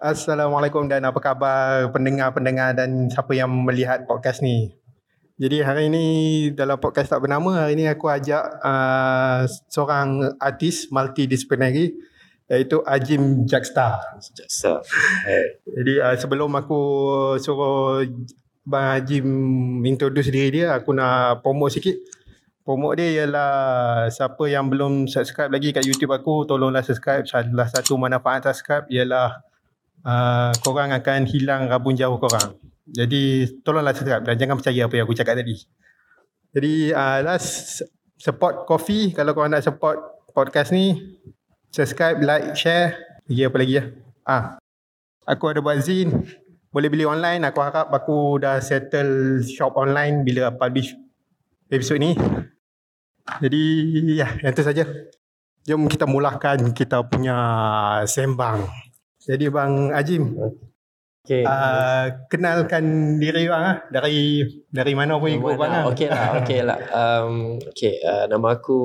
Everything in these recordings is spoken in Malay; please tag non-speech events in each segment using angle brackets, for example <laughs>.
Assalamualaikum dan apa khabar pendengar-pendengar dan siapa yang melihat podcast ni. Jadi hari ini dalam podcast tak bernama, hari ini aku ajak uh, seorang artis multidisciplinary iaitu Ajim Jakstar. Jakstar. Hey. Jadi uh, sebelum aku suruh Bang Ajim introduce diri dia, aku nak promote sikit. Promote dia ialah siapa yang belum subscribe lagi kat YouTube aku, tolonglah subscribe. Salah satu manfaat subscribe ialah uh, korang akan hilang rabun jauh korang. Jadi tolonglah subscribe dan jangan percaya apa yang aku cakap tadi. Jadi uh, last support coffee kalau korang nak support podcast ni subscribe, like, share. Lagi apa lagi ya? Ah. Aku ada buat zin. Boleh beli online. Aku harap aku dah settle shop online bila publish episod ni. Jadi ya, yang tu saja. Jom kita mulakan kita punya sembang. Jadi Bang Ajim. Okay. Uh, kenalkan diri bang ah dari dari mana pun ikut bang ah. Okey lah, okey lah. Um, okay, uh, nama aku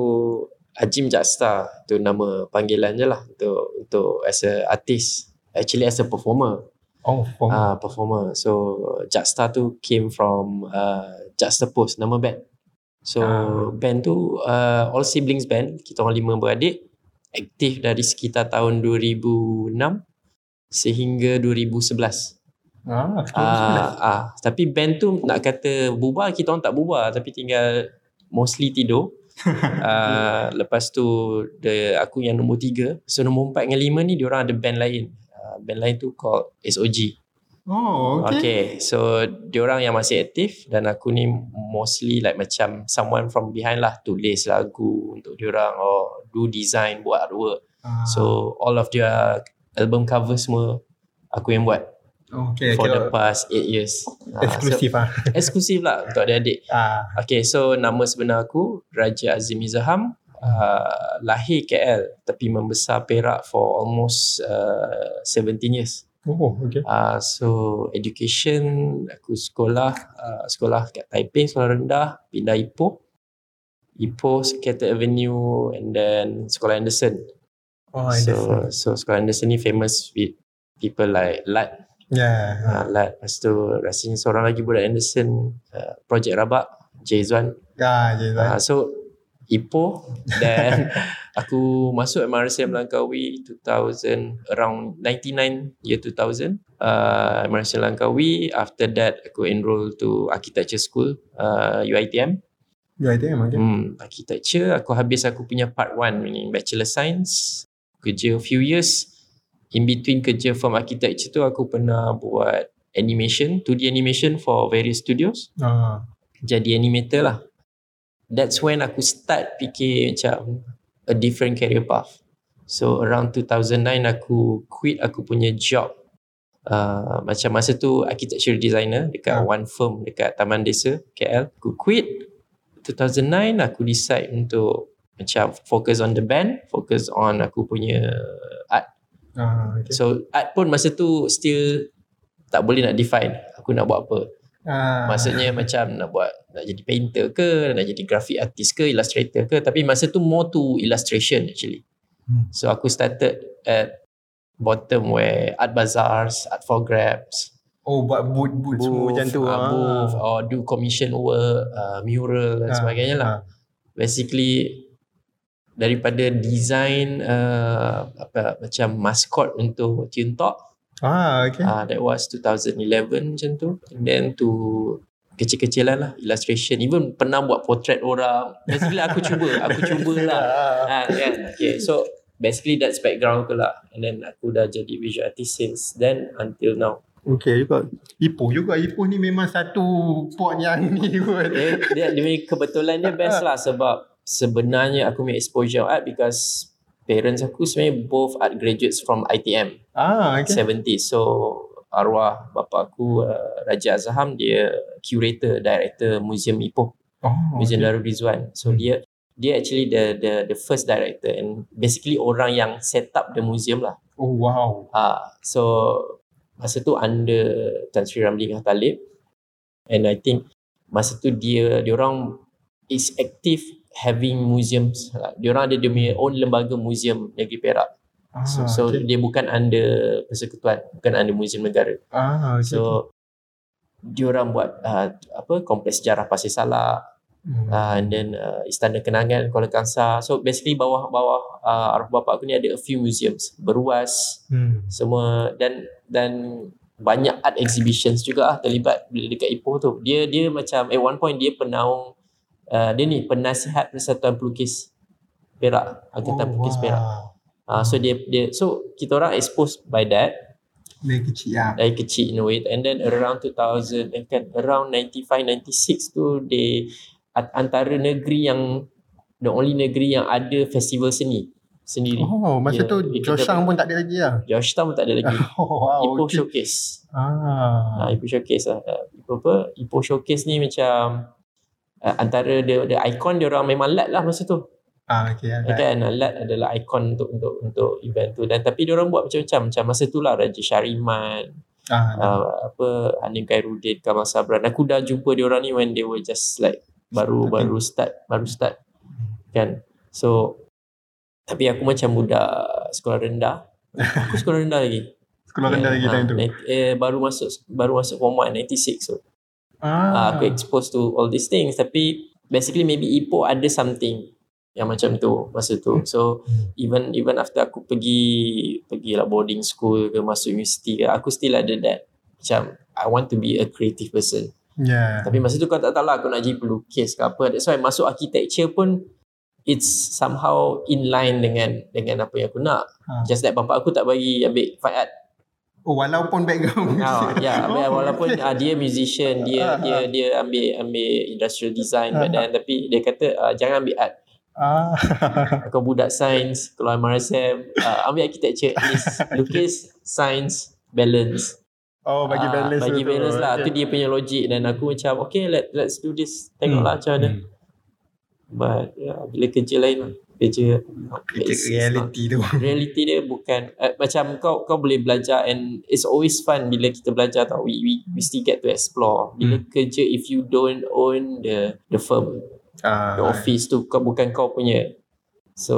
Ajim Jakstar. Tu nama panggilan je lah untuk untuk as a artist. Actually as a performer. Oh, performer. Ah, uh, performer. So Jakstar tu came from uh, Jakstar Post, nama band. So uh. band tu uh, all siblings band. Kita orang lima beradik. Aktif dari sekitar tahun 2006 sehingga 2011. Ah, ah, ah, tapi band tu nak kata bubar kita orang tak bubar tapi tinggal mostly tidur. uh, <laughs> lepas tu the, aku yang nombor tiga so nombor empat dengan lima ni diorang ada band lain uh, band lain tu called SOG oh okay. okay so diorang yang masih aktif dan aku ni mostly like macam someone from behind lah tulis lagu untuk diorang or do design buat artwork uh. so all of their album cover semua aku yang buat Okay, for the past 8 years. Eksklusif ah. So, <laughs> eksklusif lah untuk adik-adik. Ah. Okay, so nama sebenar aku Raja Azim Izaham. Uh, lahir KL tapi membesar Perak for almost uh, 17 years. Oh, okay. Uh, so education aku sekolah uh, sekolah kat Taipei sekolah rendah pindah Ipoh. Ipoh Skater Avenue and then sekolah Anderson. Oh. So so sekolah Anderson ni famous with people like Lat. Yeah. Uh, Lat. Lepas tu rasanya seorang lagi budak Anderson uh, Project Rabak Jayzuan. Ya, Jayzuan. Uh, so Ipoh dan <laughs> aku masuk MRSM Langkawi 2000 around 99 year 2000 uh, MRSM Langkawi after that aku enroll to architecture school uh, UiTM UiTM okay. hmm, architecture aku habis aku punya part 1 ni bachelor science kerja few years in between kerja firm architecture tu aku pernah buat animation 2D animation for various studios. Uh. jadi animator lah. That's when aku start fikir macam a different career path. So around 2009 aku quit aku punya job. Uh, macam masa tu architecture designer dekat uh. one firm dekat Taman Desa KL aku quit. 2009 aku decide untuk macam focus on the band focus on aku punya art Ah, okay. So art pun masa tu still tak boleh nak define aku nak buat apa. Ah. Maksudnya <laughs> macam nak buat nak jadi painter ke, nak jadi graphic artist ke, illustrator ke, tapi masa tu more to illustration actually. Hmm. So aku started at bottom where art bazaars, art for grabs. Oh buat booth booth, semua macam tu. Uh, ah. booth or do commission work, uh, mural dan Ah, sebagainya lah. ah. Basically daripada design uh, apa macam mascot untuk Tune Talk Ah, okay. uh, that was 2011 macam tu and then to kecil-kecilan lah illustration even pernah buat portrait orang basically aku cuba aku cubalah <laughs> ha, kan okay so basically that's background aku lah and then aku dah jadi visual artist since then until now Okay juga. Ipoh juga. Ipoh ni memang satu pot yang <laughs> ni kot. dia, dia, dia kebetulan dia best lah sebab sebenarnya aku punya exposure art because parents aku sebenarnya both art graduates from ITM Ah, okay. 70 so arwah bapa aku uh, Raja Azham dia curator director museum Ipoh. Oh, Museum okay. Darul Rizwan. So dia dia actually the the the first director and basically orang yang set up the museum lah. Oh, wow. Ah, so masa tu under Tan Sri Ramli Ngah Talib. And I think masa tu dia dia orang is active having museums. Dia orang ada dia punya own lembaga museum negeri Perak. Ah, So, so okay. dia bukan under persekutuan, bukan under Museum Negara. ah, okay. So diorang buat uh, apa kompleks sejarah Pasir Salak Hmm. uh, and then uh, Istana Kenangan Kuala Kangsar. So basically bawah-bawah uh, arwah bapa aku ni ada a few museums beruas Hmm. semua dan dan banyak art exhibitions juga ah terlibat dekat Ipoh tu. Dia dia macam at one point dia penaung uh, dia ni penasihat Persatuan Pelukis Perak, Angkatan Pelukis Perak. Uh, so dia dia so kita orang exposed by that Dari kecil ya. dari kecil in a way and then around 2000 and kan around 95 96 tu they a- antara negeri yang the only negeri yang ada festival seni sendiri. Oh, masa Ya, tu Joshang pun tak ada lagi lah. Georgetown pun tak ada lagi. <laughs> Oh, wow. Ipoh okay. Showcase. Ah. Ha, Ipoh Showcase lah. Uh, Ipoh apa? Ipoh Showcase ni macam uh, antara dia the icon dia orang memang lat lah masa tu. Ah, alright. Kan lat adalah ikon untuk untuk untuk event tu dan tapi dia orang buat macam-macam macam masa tu lah Raja Syariman, Ah, uh, apa Hanim Khairuddin, Kamal Sabran. Aku dah jumpa dia orang ni when they were just like baru Starting. baru start, baru start. Kan. So tapi aku macam budak sekolah rendah. Aku sekolah rendah lagi. <laughs> sekolah rendah lagi Ah, time tu. Eh baru masuk baru masuk form 1 96 so. Ah. Ah. aku exposed to all these things tapi basically maybe Ipoh ada something yang macam tu masa tu. So Hmm. even even after aku pergi pergi lah boarding school ke masuk universiti ke aku still ada that macam I want to be a creative person. Yeah. Tapi masa tu kau tak tahu lah aku nak jadi pelukis ke apa. That's why masuk architecture pun it's somehow in line dengan dengan apa yang aku nak. Ha. Just that bapak aku tak bagi ambil fine art. Oh, walaupun background. Oh, ya, <laughs> yeah, Oh, walaupun okay. uh, dia musician, dia Ah, dia dia ambil ambil industrial design Ah, back then tapi dia kata uh, jangan ambil art. Ah. <laughs> Kau budak sains, keluar MRSM, uh, ambil architecture least lukis, sains, balance. Oh, bagi Ah, balance bagi tu. balance lah. Okay. Tu dia punya logik dan aku macam okay let let's do this. Tengoklah macam mana. Hmm. But yeah, bila kerja lain lah. Kerja Kerja reality tu. <laughs> reality dia bukan uh, macam kau kau boleh belajar and it's always fun bila kita belajar tau. We we, we still get to explore. Bila Hmm. kerja if you don't own the the firm, Ah. the office tu kau bukan kau punya. So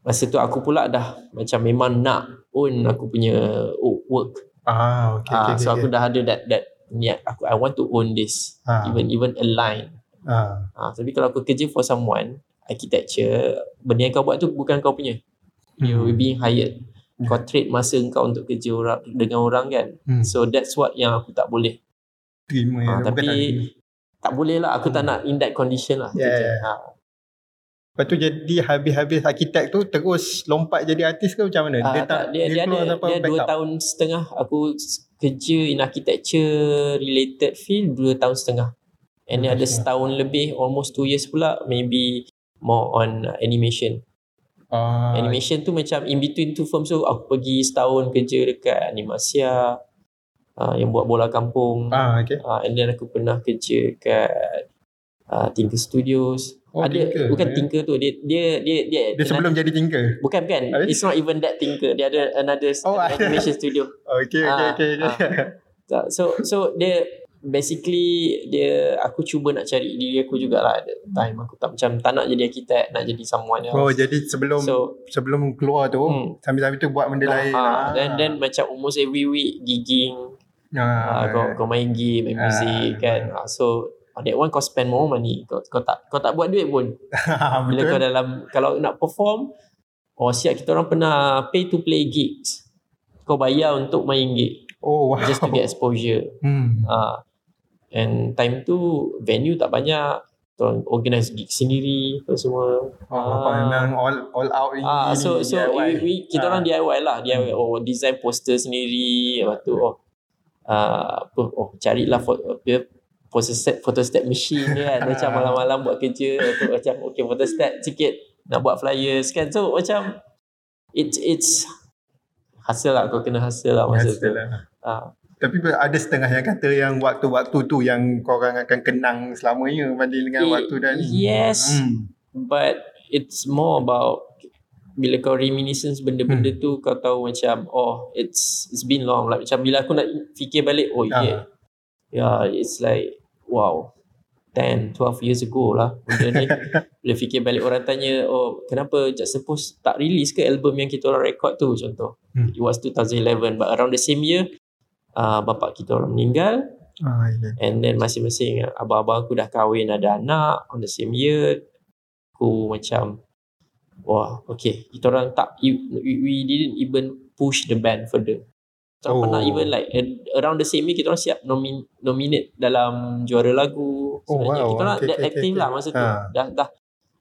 masa tu aku pula dah macam memang nak own aku punya oh, work. Ah, okay, Ah, okay, so okay. aku dah ada that that niat aku I want to own this. Ah. Even even align. Ah. Ah, tapi kalau aku kerja for someone, architecture, benda yang kau buat tu bukan kau punya. You Hmm. being hired. Kau trade masa kau untuk kerja orang dengan orang kan. Hmm. So that's what yang aku tak boleh. Terima ya. Bukan tapi tak- tak boleh lah. Aku tak nak in that condition lah. Yeah, kerja. yeah. Ha. Lepas tu jadi habis-habis arkitek tu terus lompat jadi artis ke macam mana? Ah, dia tak, dia, dia, keluar ada dia dua backup? tahun setengah aku kerja in architecture related field dua tahun setengah. And then ada tahun setahun lebih almost two years pula maybe more on uh, animation. Ah, Animation tu macam in between two firms tu aku pergi setahun kerja dekat Animasia uh, yang buat bola kampung. Ah, okay. Uh, and then aku pernah kerja kat uh, Tinker Studios. Oh, ada Tinker, bukan eh? Tinker tu dia dia dia dia, Dia sebelum jadi tinker. bukan bukan Habis? it's not even that Tinker dia ada another Oh, <laughs> animation studio. Okay, okay, Ah, okay. okay. <laughs> Tak, So so dia basically dia aku cuba nak cari diri aku jugalah at that time aku tak macam tak nak jadi arkitek nak jadi someone else. Oh, jadi sebelum so sebelum keluar tu, Hmm. sambil-sambil tu buat benda lain. ah, then then macam almost every week gigging ah, ah, kau kau main game main Ah. music kan ah, so on that one kau spend more money kau, kau tak kau tak buat duit pun <laughs> bila kau dalam kalau nak perform oh siap kita orang pernah pay to play gigs kau bayar untuk main gig Oh, wow. just to get exposure Hmm. ah and time tu venue tak banyak orang organize gig sendiri apa semua Oh, apa memang all all out ni. Ah, so so we, we, kita Ah. orang DIY lah, DIY oh design poster sendiri, lepas tu oh uh, apa oh carilah foto apa photostat photostat machine ni kan <laughs> macam malam-malam buat kerja tu macam okay photostat sikit nak buat flyers kan so macam it's it's hasil lah kau kena hasil lah masa tu. Biasalah. Ah, Tapi ada setengah yang kata yang waktu-waktu tu yang korang akan kenang selamanya banding dengan Eh, waktu dah ni. yes. Hmm. but it's more about bila kau reminiscence benda-benda Hmm. tu kau tahu macam oh it's it's been long like macam bila aku nak fikir balik oh Ah. yeah yeah it's like wow 10, 12 years ago lah benda ni. <laughs> Bila fikir balik orang tanya, oh kenapa Juxtapose tak release ke album yang kita orang record tu contoh. Hmm. It was 2011 but around the same year uh, bapak kita orang meninggal Ah, yeah. and then masing-masing abang-abang aku dah kahwin ada anak on the same year. Aku macam wah okay kita orang tak we, we didn't even push the band further. Tak Oh. pernah even like around the same year kita orang siap nomin, nominate dalam juara lagu. Oh, Sebenarnya wow. kita orang Okay, okay, active okay, lah okay. masa tu. Ha. Dah dah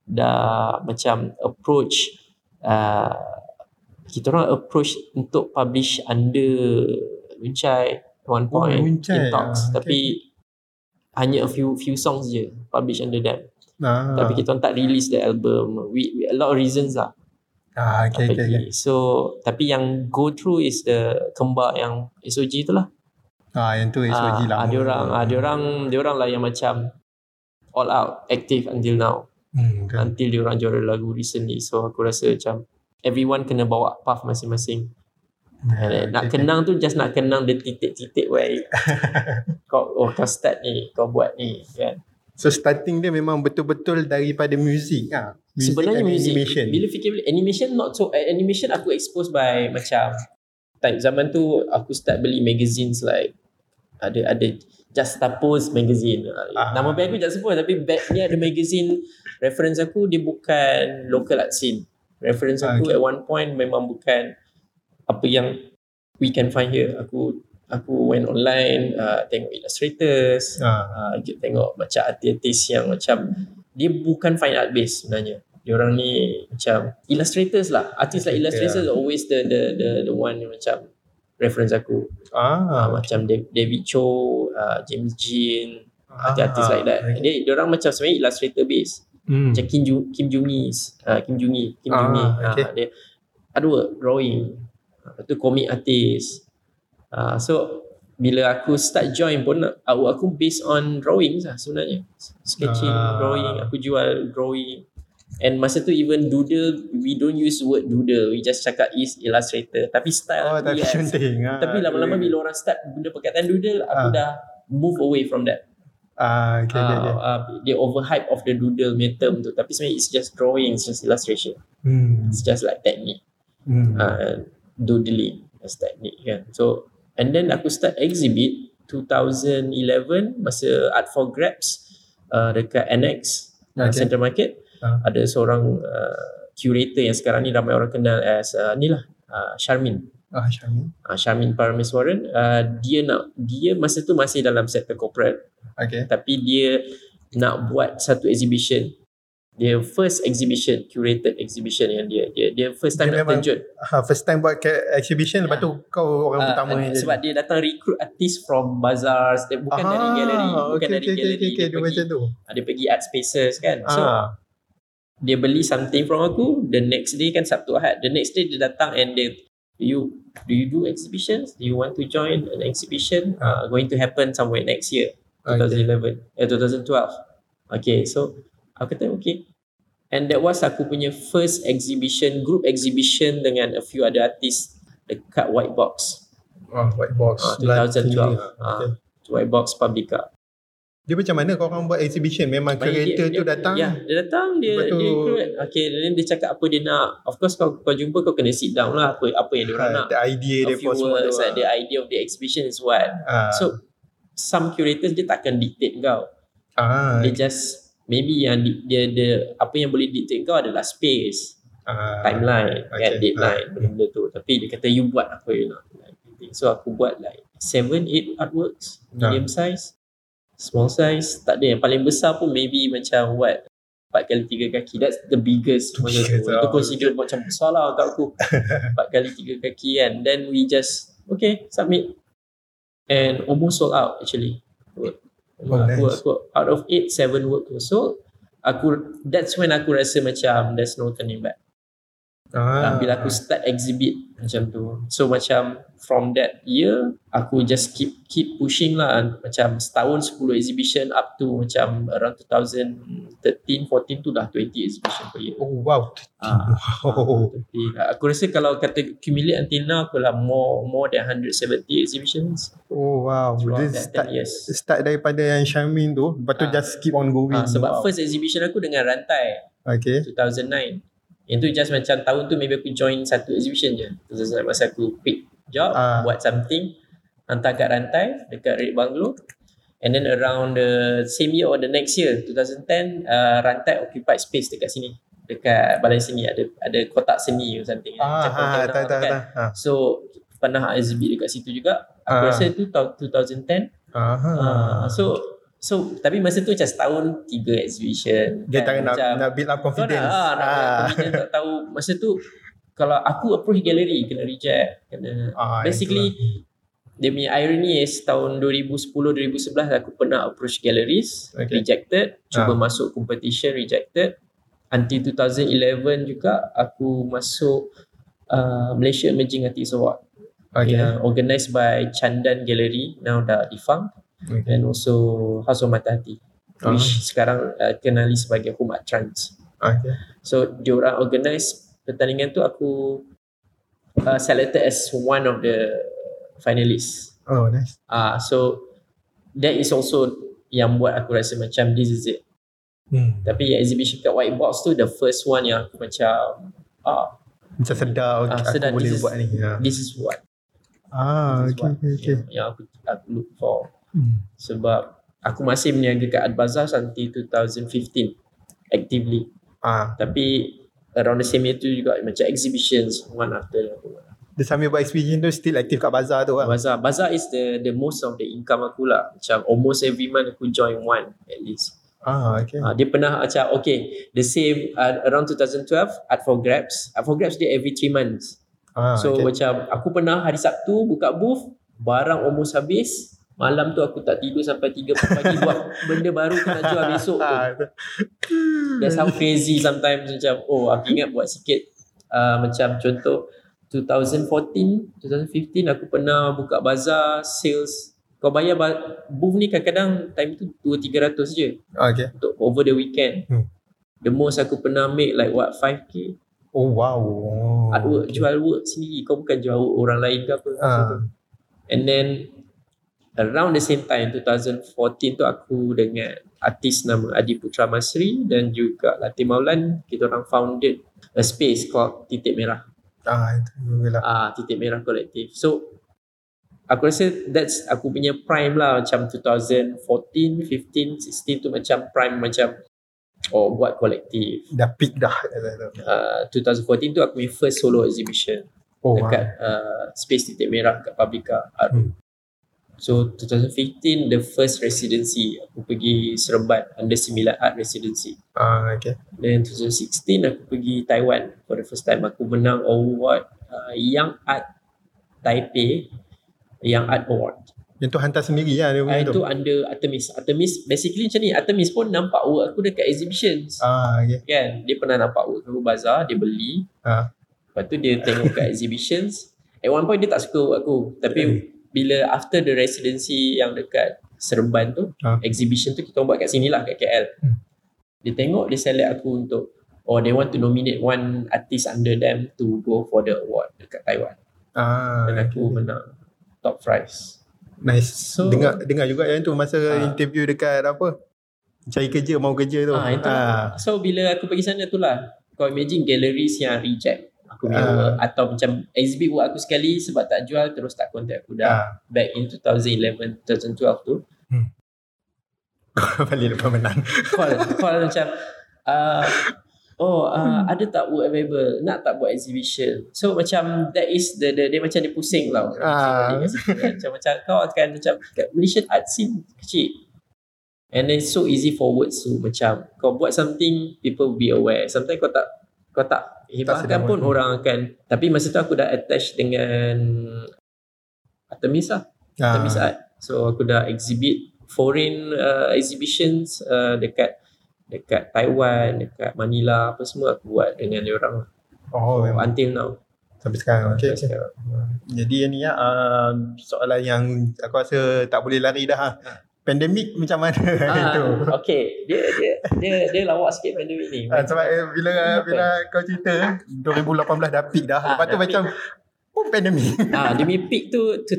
dah macam approach uh, kita orang approach untuk publish under Luncai at one Oh, point Luncai. in talks Ah, okay. tapi hanya a few few songs je publish under them. Ah, Tapi kita orang tak release the album. We, we a lot of reasons lah. ah, okay, okay, okay. So tapi yang go through is the kembar yang SOG tu lah. Ah, yang tu SOG Ah, lama. Dia orang, ah, dia orang, dia orang lah yang macam all out, active until now. Hmm. Until dia orang juara lagu recently. So aku rasa macam everyone kena bawa path masing-masing. And then, nak kenang tu just nak kenang the titik-titik where <laughs> kau oh kau start ni, kau buat ni kan. So starting dia memang betul-betul daripada muzik ah. Music Sebenarnya animation. Bila fikir balik Animation not so eh, Animation aku expose by Macam Type zaman tu Aku start beli magazines like Ada ada Just Tapos magazine Ah. Nama band aku Just Tapos Tapi back ni ada magazine Reference aku Dia bukan Local art scene Reference Ah, aku okay. at one point Memang bukan Apa yang We can find here Aku Aku went online uh, Tengok illustrators Ah, uh, tengok macam artis-artis yang macam dia bukan fine art base sebenarnya. Dia orang ni macam illustrators lah. Artis like illustrators Yeah. always the the the the one yang macam reference aku. Uh, ah, macam Dav- David Cho, uh, James Jean, ah, artis-artis like that. okay. Dia dia orang macam sebenarnya illustrator base. Hmm. Macam Kim Jung Kim Jung Gi, uh, Kim Jung Gi, Kim Ah, Jung Gi. okay. Uh, dia ada drawing. Lepas tu comic artist. Uh, so bila aku start join pun aku, aku based on drawings lah sebenarnya. Sketching, Ah. drawing, aku jual drawing. And masa tu even doodle, we don't use word doodle. We just cakap is illustrator. Tapi style Oh, tapi yes. penting. Ah, Tapi lama-lama bila orang start guna perkataan doodle, aku Ah. dah move away from that. Ah, okay, okay, okay. Uh, uh, they overhype of the doodle punya term tu. Tapi sebenarnya it's just drawing, it's just illustration. Hmm. It's just like technique. Hmm. Uh, doodling as technique kan. So, and then aku start exhibit 2011 masa Art for Grabs uh, dekat NX uh, Okay. Central Market. Ah. Ada seorang uh, curator yang sekarang ni ramai orang kenal as uh, ni lah uh, Sharmin. Ah, Syami. Uh, Sharmin Parameswaran. Uh, dia nak dia masa tu masih dalam sektor corporate Okay. tapi dia nak buat satu exhibition dia first exhibition curated exhibition yang dia dia dia first time Dia nak terjun Ha, first time buat exhibition lepas tu kau orang Ah, pertama yang sebab jadi. dia datang recruit artis from bazaars. Dia bukan Ah, dari gallery bukan okay, dari okay, okay, gallery okay, dia, dia pergi, macam tu. ah, dia pergi art spaces kan. So ah, dia beli something from aku the next day kan Sabtu Ahad the next day dia datang and dia do you do you do exhibitions? Do you want to join an exhibition? Uh, going to happen somewhere next year okay. 2011 eh 2012 okay so aku kata okay and that was aku punya first exhibition group exhibition dengan a few other artists dekat White Box Oh, white box. Ah, Blood 2012. Killer. Ah. Okay. White Box Publica Dia macam mana kau orang buat exhibition? Memang curator dia, tu dia, datang? Ya, dia datang dia Lepas tu- dia recruit. Okay, then dia cakap apa dia nak. Of course kau kau jumpa kau kena sit down lah apa apa yang dia orang Ha, nak. the idea A dia for semua tu. like the idea of the exhibition is what. Ah, So some curators dia takkan dictate kau. ah, Dia just maybe yang di- dia dia apa yang boleh dictate kau adalah space, ah, timeline, okay. kan, deadline, benda tu. Tapi dia kata you buat apa you nak. So aku buat like 7 8 artworks, Ah. medium size, small size, tak ada yang paling besar pun maybe macam what 4 kali 3 kaki. That's the biggest masa tu. Itu ah, consider macam besar lah untuk aku. <laughs> 4 kali 3 kaki kan. Then we just okay, submit. And almost sold out actually. Oh, aku, nice. aku out of 8 7 work sold. Aku that's when aku rasa macam there's no turning back. Ah, Ah. Bila aku start exhibit macam tu so macam from that year aku just keep keep pushing lah macam setahun 10 exhibition up to macam around 2013 14 tu dah 20 exhibition per year Oh wow. Ah, Oh. Tapi aku rasa kalau kata accumulate until now aku lah more more than 170 exhibitions Oh wow. Dia start 10 years. start daripada yang Syamin tu, lepas tu Ah. just keep on going. Ah, sebab wow. first exhibition aku dengan Rantai Okay. 2009. Yang tu just macam tahun tu maybe aku join satu exhibition je. Terus masa aku quit job, Ah. buat something, hantar kat Rantai dekat Red Bungalow. And then around the same year or the next year, 2010, uh, Rantai occupied space dekat sini. Dekat balai seni ada ada kotak seni or something. Ah, Macam ha, container tak tak kan. tak. So pernah exhibit dekat situ juga. Aku Ah. rasa tu tahun 2010. Aha. Ah, so so tapi masa tu macam setahun tiga exhibition. dia tak kan. nak Macam nak build up confidence. nak, ah, nak Ah. confidence tak tahu masa tu kalau aku approach gallery kena reject kena Ah, basically dia punya irony is tahun 2010 2011 aku pernah approach galleries Okay. rejected cuba Ah. masuk competition rejected until 2011 juga aku masuk uh, Malaysia Emerging Artist Award Okay. yang organised by Chandan Gallery now dah defunct okay. and also House of Mata Hati Ah. which sekarang uh, kenali sebagai Home Art Trans Okay. So diorang organize pertandingan tu aku uh, selected as one of the finalists. Oh nice. Ah uh, so that is also yang buat aku rasa macam this is it. Hmm. Tapi yang exhibition kat White Box tu the first one yang aku macam ah Macam sedar Ah, aku sedar, boleh this is- buat ni. Ha. this is what, Ah, this is okay, what okay, okay. Yang, yang aku aku look for Hmm. sebab aku masih berniaga kat Art Bazaar until 2015 actively. Ah, Tapi around the same year tu juga macam exhibitions one after another. dia sambil buat experience tu still aktif kat bazar tu lah. Bazaar. Bazaar is the the most of the income aku lah. Macam almost every month aku join one at least. Ah, okay. Uh, dia pernah macam okay, the same uh, around 2012 Art for Grabs. Art for Grabs dia every 3 months. Ah, so okay. macam aku pernah hari Sabtu buka booth, barang almost habis. Malam tu aku tak tidur sampai 3 pagi <laughs> buat benda baru aku nak jual besok tu. Ah, That's how crazy sometimes macam oh aku ingat buat sikit uh, macam contoh 2014 2015 aku pernah buka bazar sales kau bayar ba- booth ni kadang-kadang time tu 2 300 je okay. untuk over the weekend Hmm. the most aku pernah make like what 5k Oh wow. Artwork okay. jual work sendiri kau bukan jual work orang lain ke apa Ah. and then around the same time 2014 tu aku dengan artis nama Adi Putra Masri dan juga Latif Maulan kita orang founded a space called Titik Merah Ah, itu lah. ah Titik Merah Collective so aku rasa that's aku punya prime lah macam 2014 15 16 tu macam prime macam oh buat kolektif Dah peak dah. uh, 2014 tu aku punya first solo exhibition Oh, dekat wow. uh, space titik merah kat Publica Art Hmm. So 2015 the first residency aku pergi Seremban under Sembilan Art Residency. Ah, okay. Then 2016 aku pergi Taiwan for the first time aku menang award uh, Young Art Taipei Young Art Award. Yang tu hantar sendiri lah dia Uh, punya itu tu. under Artemis. Artemis basically macam ni. Artemis pun nampak work aku dekat exhibitions. Ah, okay. Kan? Dia pernah nampak work aku bazar, dia beli. Ah. Lepas tu dia tengok kat <laughs> exhibitions. At one point dia tak suka work aku. Tapi Hmm. Bila after the residency yang dekat Seremban tu, Ah. exhibition tu kita buat kat sini lah kat KL. Hmm. Dia tengok, dia select aku untuk or they want to nominate one artist under them to go for the award dekat Taiwan. Ah, Dan aku okay. menang top prize. Nice. So- dengar dengar juga yang tu masa Ah. interview dekat apa? Cari kerja mau kerja tu. Ah, itu. So bila aku pergi sana tu lah, kau imagine galleries yang reject aku punya Ah. work atau macam exhibit work aku sekali sebab tak jual terus tak contact aku dah. Ah. Back in 2011, 2012 tu. <laughs> Balik lepas menang. call call <laughs> macam uh, oh uh, ada tak work available nak tak buat exhibition so macam that is the, the dia macam dia pusing tau Ah. situ kan. macam macam kau akan macam kat Malaysian art scene kecil and then so easy for words to macam kau buat something people will be aware sometimes kau tak kau tak hebahkan sedar pun pun. orang akan tapi masa tu aku dah attach dengan Artemis lah Ah. Artemis Art. So aku dah exhibit foreign uh, exhibitions uh, dekat dekat Taiwan, dekat Manila apa semua aku buat dengan dia orang Oh, memang. until now. Sampai sekarang. Okay. Sampai sekarang. Jadi ni ya, uh, soalan yang aku rasa tak boleh lari dah. Ha. Pandemik macam mana itu? Ah, okay. Dia dia dia dia lawak sikit pandemik ni. Uh, sebab eh, bila Kenapa? bila kau cerita 2018 dah peak dah. Ah, Lepas tu dah macam oh pandemik. <laughs> Ah, dia punya peak tu 2000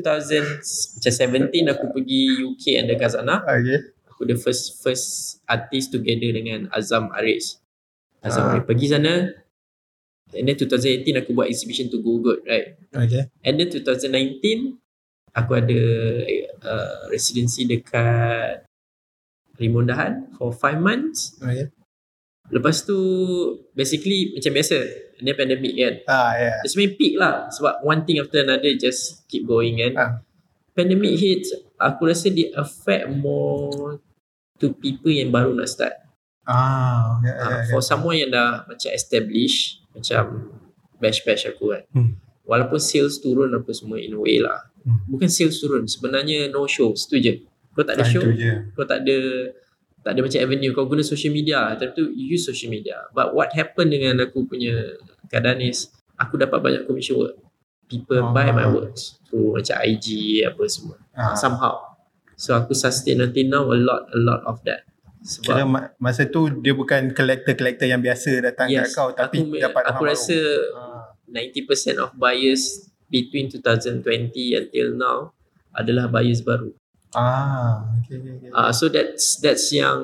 macam 17 aku pergi UK and the Kazana. okay. Aku the first first artist together dengan Azam Aris. Azam Ah. Aris pergi sana. And then 2018 aku buat exhibition to Go Good, right? Okay. And then 2019 aku ada uh, residency dekat Limondahan for 5 months. Okay. Lepas tu basically macam biasa. Dia pandemic kan. Ah. Yeah. It's main peak lah sebab one thing after another just keep going kan. Ah. Pandemic hits, aku rasa dia affect more to people yang baru nak start. Ah, ya, Uh, ya, ya. for someone yang dah macam establish, macam batch-batch aku kan. Hmm. Walaupun sales turun apa semua in a way lah. Hmm. Bukan sales turun, sebenarnya no shows tu je. Kau tak ada Ah, show, je. kau tak ada tak ada macam avenue kau guna social media time tu you use social media but what happen dengan aku punya keadaan is aku dapat banyak commission work people Ah. buy my works through macam IG apa semua Ah. somehow so aku sustain until now a lot a lot of that Kira sebab ma- masa tu dia bukan collector-collector yang biasa datang yes, kat kau tapi aku, dapat aku rasa baru. 90% of buyers between 2020 until now adalah buyers baru Ah, okay, okay, okay. Uh, so that's that's yang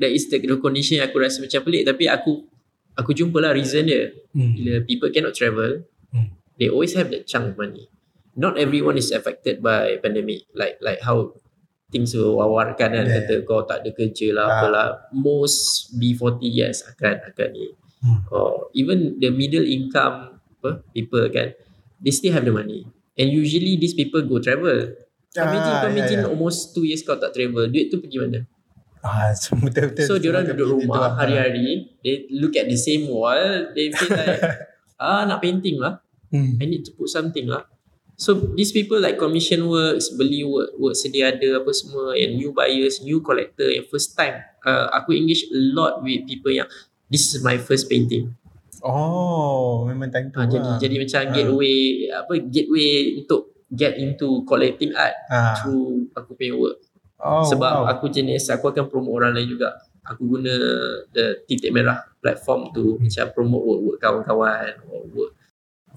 that is the, the condition yang aku rasa macam pelik tapi aku aku jumpa lah reason dia Hmm. bila people cannot travel Hmm. they always have that chunk of money not everyone is affected by pandemic like like how things wawarkan kan Yeah. kata kau tak ada kerja lah Ah. apalah most B40 yes akan akan ni Hmm. or even the middle income apa people kan they still have the money and usually these people go travel imagine, Ah, kau ya, imagine ya. almost 2 years kau tak travel. Duit tu pergi mana? Ah, <laughs> so betul-betul. So, diorang duduk rumah lah. hari-hari. They look at the same wall. They feel like, <laughs> ah nak painting lah. Hmm. I need to put something lah. So, these people like commission works, beli work, work sedia ada apa semua and new buyers, new collector yang first time. Uh, aku engage a lot with people yang this is my first painting. Oh, memang time tu. Jadi lah. jadi macam Ah. gateway apa gateway untuk get into collecting art ah. through aku punya work. Oh, Sebab wow. aku jenis aku akan promote orang lain juga. Aku guna the titik merah platform tu macam promote work-work kawan-kawan or work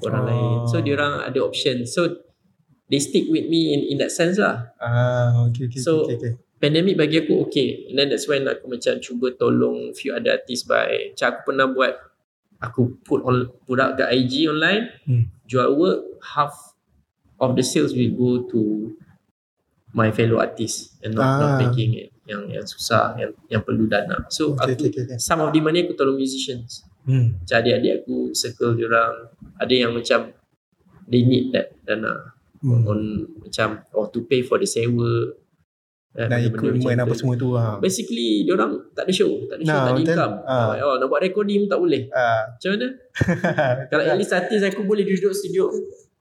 orang Oh. lain. So diorang ada option. So they stick with me in in that sense lah. Ah, okay, okay, So- okay, okay. Pandemic bagi aku okay. And then that's when aku macam cuba tolong few other artists by macam aku pernah buat aku put on out kat IG online Hmm. jual work half of the sales will go to my fellow artists and not, not Ah. making it yang yang susah yang yang perlu dana. So Okay, aku okay, okay, okay. some of the money aku tolong musicians. Hmm. Macam adik-adik aku circle diorang ada yang macam they need that dana Hmm. on macam or to pay for the sewa eh, Dan benda-benda equipment macam apa semua tu lah. Basically diorang tak ada show, tak ada show, Nah, tak ada income. Ah. Oh, nak buat recording pun tak boleh. Ah. Macam mana? <laughs> Kalau at least artis aku boleh duduk studio.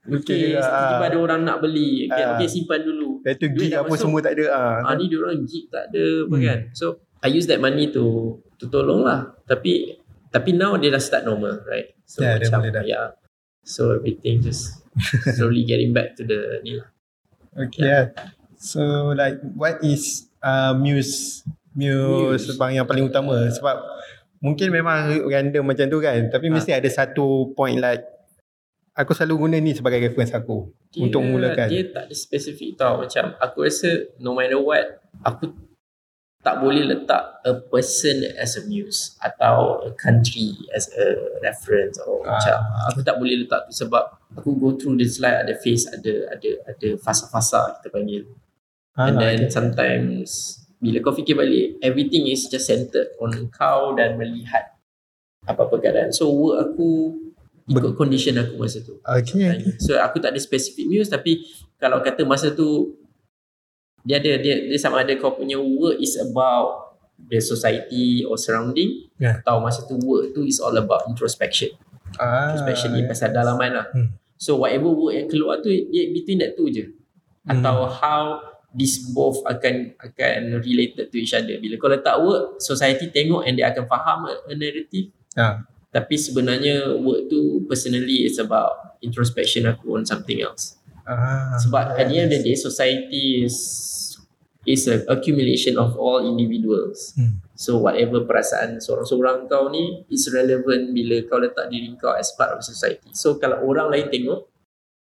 Okay Okay, juga, tiba-tiba ah. ada orang nak beli. Okay, Ah. okay simpan dulu. Lepas tu gig apa masuk. semua tak ada. Ah. Ah ni dia orang gig tak ada apa Hmm. kan. So I use that money to to tolong lah. Tapi tapi now dia dah start normal, right? So dia macam boleh dah. yeah. So everything just <laughs> slowly getting back to the ni lah. Okay. Yeah. So like what is uh, Muse Muse, Muse. bang yang paling utama sebab mungkin memang random macam tu kan tapi Ah. mesti ada satu point like aku selalu guna ni sebagai reference aku untuk memulakan. Dia tak ada spesifik tau. Macam aku rasa no matter what, aku tak boleh letak a person as a muse atau a country as a reference or Ah. macam aku tak boleh letak tu sebab aku go through the slide ada face ada ada ada fasa-fasa kita panggil Ah, and then okay. sometimes bila kau fikir balik everything is just centered on kau dan melihat apa-apa keadaan so work aku ikut condition aku masa tu Okay. okay. So aku tak ada specific muse tapi kalau kata masa tu dia ada dia, dia sama ada kau punya work is about the society or surrounding Yeah. atau masa tu work tu is all about introspection. Ah, Introspection ni pasal dalaman lah. Hmm. So whatever work yang keluar tu dia between that two je. Hmm. Atau how these both akan akan related to each other. Bila kau letak work, society tengok and dia akan faham a, narrative. Ah. Tapi sebenarnya work tu personally is about introspection aku on something else. Ah, Sebab at the end of the day society is is a accumulation of all individuals. Hmm. So whatever perasaan seorang-seorang kau ni is relevant bila kau letak diri kau as part of society. So kalau orang lain tengok,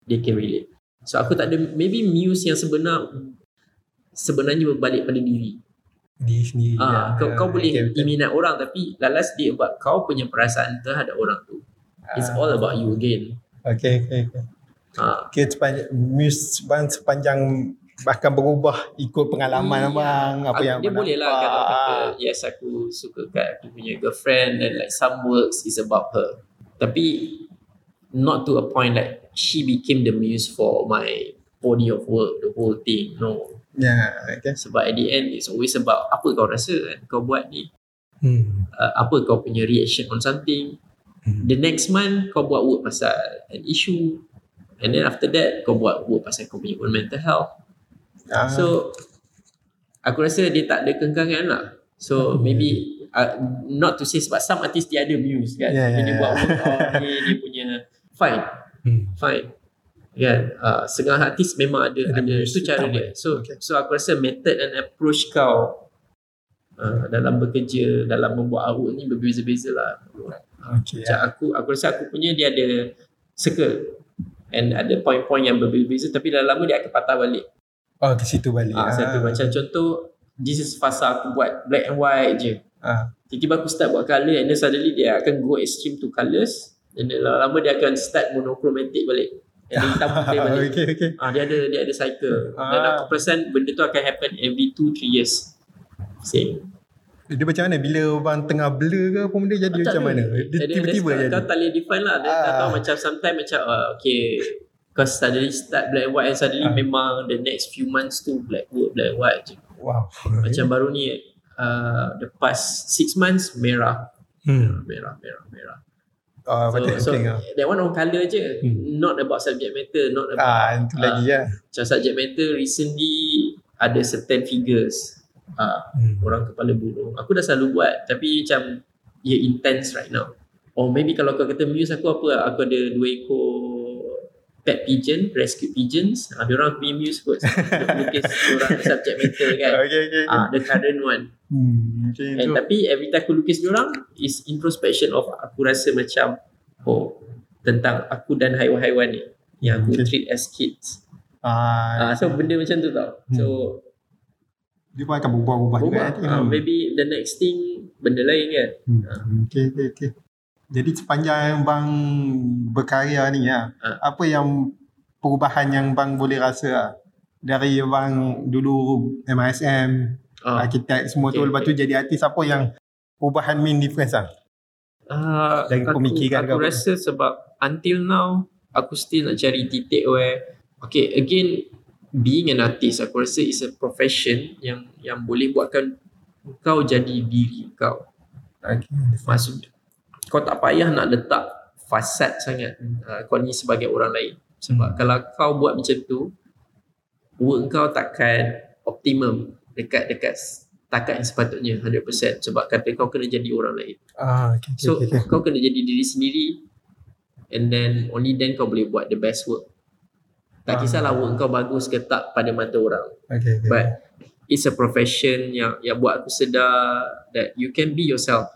they can relate. So aku tak ada maybe muse yang sebenar sebenarnya berbalik pada diri. Diri sendiri. Ah, kau kau boleh okay, betul. minat orang tapi lalas dia about kau punya perasaan terhadap orang tu. It's Ah. all about you again. Okay, okay, okay. Ah, Okay, sepanjang, bang sepanjang bahkan berubah ikut pengalaman Iya. abang apa Aku- yang dia boleh lah kalau kata yes aku suka kat aku punya girlfriend and like some works is about her tapi not to a point like she became the muse for my body of work the whole thing no Ya, okay. sebab at the end it's always about apa kau rasa kan kau buat ni Hmm. uh, apa kau punya reaction on something Hmm. the next month kau buat work pasal an issue and then after that kau buat work pasal kau punya own mental health Ah, So aku rasa dia tak ada kengkangan lah. So Hmm. maybe uh, not to say sebab some artist dia ada muse kan. Yeah, Yeah, yeah, dia yeah. buat work oh, dia, dia punya fine, hmm. fine. Kan uh, setengah artis memang ada Ada ada, muse tu cara dia. So Okay. so aku rasa method and approach kau uh, dalam bekerja, dalam membuat artwork ni berbeza-beza lah. Okay. Macam aku aku rasa aku punya dia ada circle and ada point-point yang berbeza-beza tapi dah lama dia akan patah balik. Oh, ke situ balik. Ah, satu macam contoh this is fasa aku buat black and white je. Ah. Tiba-tiba aku start buat colour and then suddenly dia akan go extreme to colours and then lama-lama dia akan start monochromatic balik. Then hitam putih balik. <laughs> okay, okay. Ah dia ada dia ada cycle. Dan Ah. aku perasan benda tu akan happen every 2 3 years. Same. Dia macam mana? Bila abang tengah blur ke apa benda jadi Tak macam ada. mana? Dia Jadi tiba-tiba jadi. Kau tak boleh define lah. Dia tak Ah. tahu macam sometimes macam uh, okay kau suddenly start black and white and suddenly Ah. memang the next few months tu black work black and white je. Wow. Macam baru ni uh, the past 6 months merah Hmm. merah merah merah. Oh, So, so okay, ah. that one on colour je. Hmm. Not about subject matter, not about Ah, itu ah, lagi ya. macam subject matter recently ada certain figures. Ah, Hmm. orang kepala burung. Aku dah selalu buat tapi macam ia intense right now. Or maybe kalau kau kata muse aku apa aku ada dua ekor pet pigeon, rescue pigeons. Ah, dia orang punya muse kot. Lukis orang subject matter kan. Okay, okay. Ah, the current one. Hmm, okay, And tapi every time aku lukis diorang is introspection of aku rasa macam oh tentang aku dan haiwan-haiwan ni yang aku Okay. treat as kids. Ah, Ah so benda macam tu tau. So dia pun akan berubah-ubah juga. Hmm. maybe the next thing benda lain kan. Hmm. Okay, okay, okay. Jadi sepanjang bang berkarya ni ya, Ah. apa yang perubahan yang bang boleh rasa lah? Dari bang dulu MISM, Ah, arkitek semua tu Okay, lepas tu jadi artis apa yang perubahan main difference lah? ah, dari aku, pemikiran aku apa? rasa sebab until now aku still nak cari titik where okay again being an artist aku rasa is a profession yang yang boleh buatkan kau jadi diri kau. Okay. Maksud kau tak payah nak letak fasad sangat uh, kau ni sebagai orang lain. Sebab Hmm. kalau kau buat macam tu work kau takkan optimum dekat dekat takat yang sepatutnya 100% sebab kata kau kena jadi orang lain. Ah, okay, okay, So okay, okay. kau kena jadi diri sendiri and then only then kau boleh buat the best work. Tak Ah. kisahlah work kau bagus ke tak pada mata orang. okay, okay. But it's a profession yang yang buat aku sedar that you can be yourself.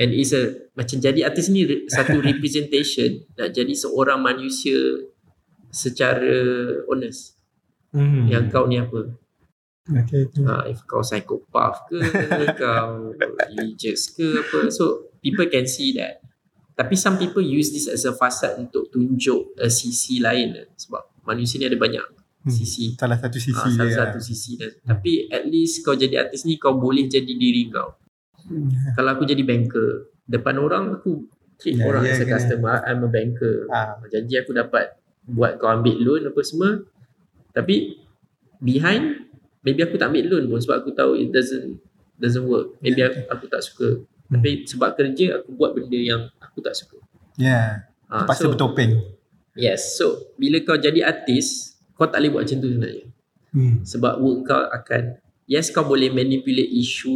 And it's a macam jadi artis ni satu <laughs> representation nak jadi seorang manusia secara honest. hmm. Yang kau ni apa? okay, okay. Ha, if kau psychopath ke, kau religious ke apa. So people can see that. Tapi some people use this as a fasad untuk tunjuk a sisi lain sebab manusia ni ada banyak Hmm. sisi Salah satu sisi Ah, dia. salah satu sisi dan tapi at least kau jadi artis ni kau boleh jadi diri kau Hmm. kalau aku jadi banker depan orang aku treat Ya, orang ya, as a kena. customer I'm a banker Ah. janji aku dapat buat kau ambil loan apa semua tapi behind maybe aku tak ambil loan pun sebab aku tahu it doesn't doesn't work maybe Ya, aku, aku tak suka tapi sebab kerja aku buat benda yang aku tak suka Ya, Ah, terpaksa so, bertopeng. yes so bila kau jadi artis kau tak boleh buat macam tu sebenarnya Hmm. sebab work kau akan yes kau boleh manipulate isu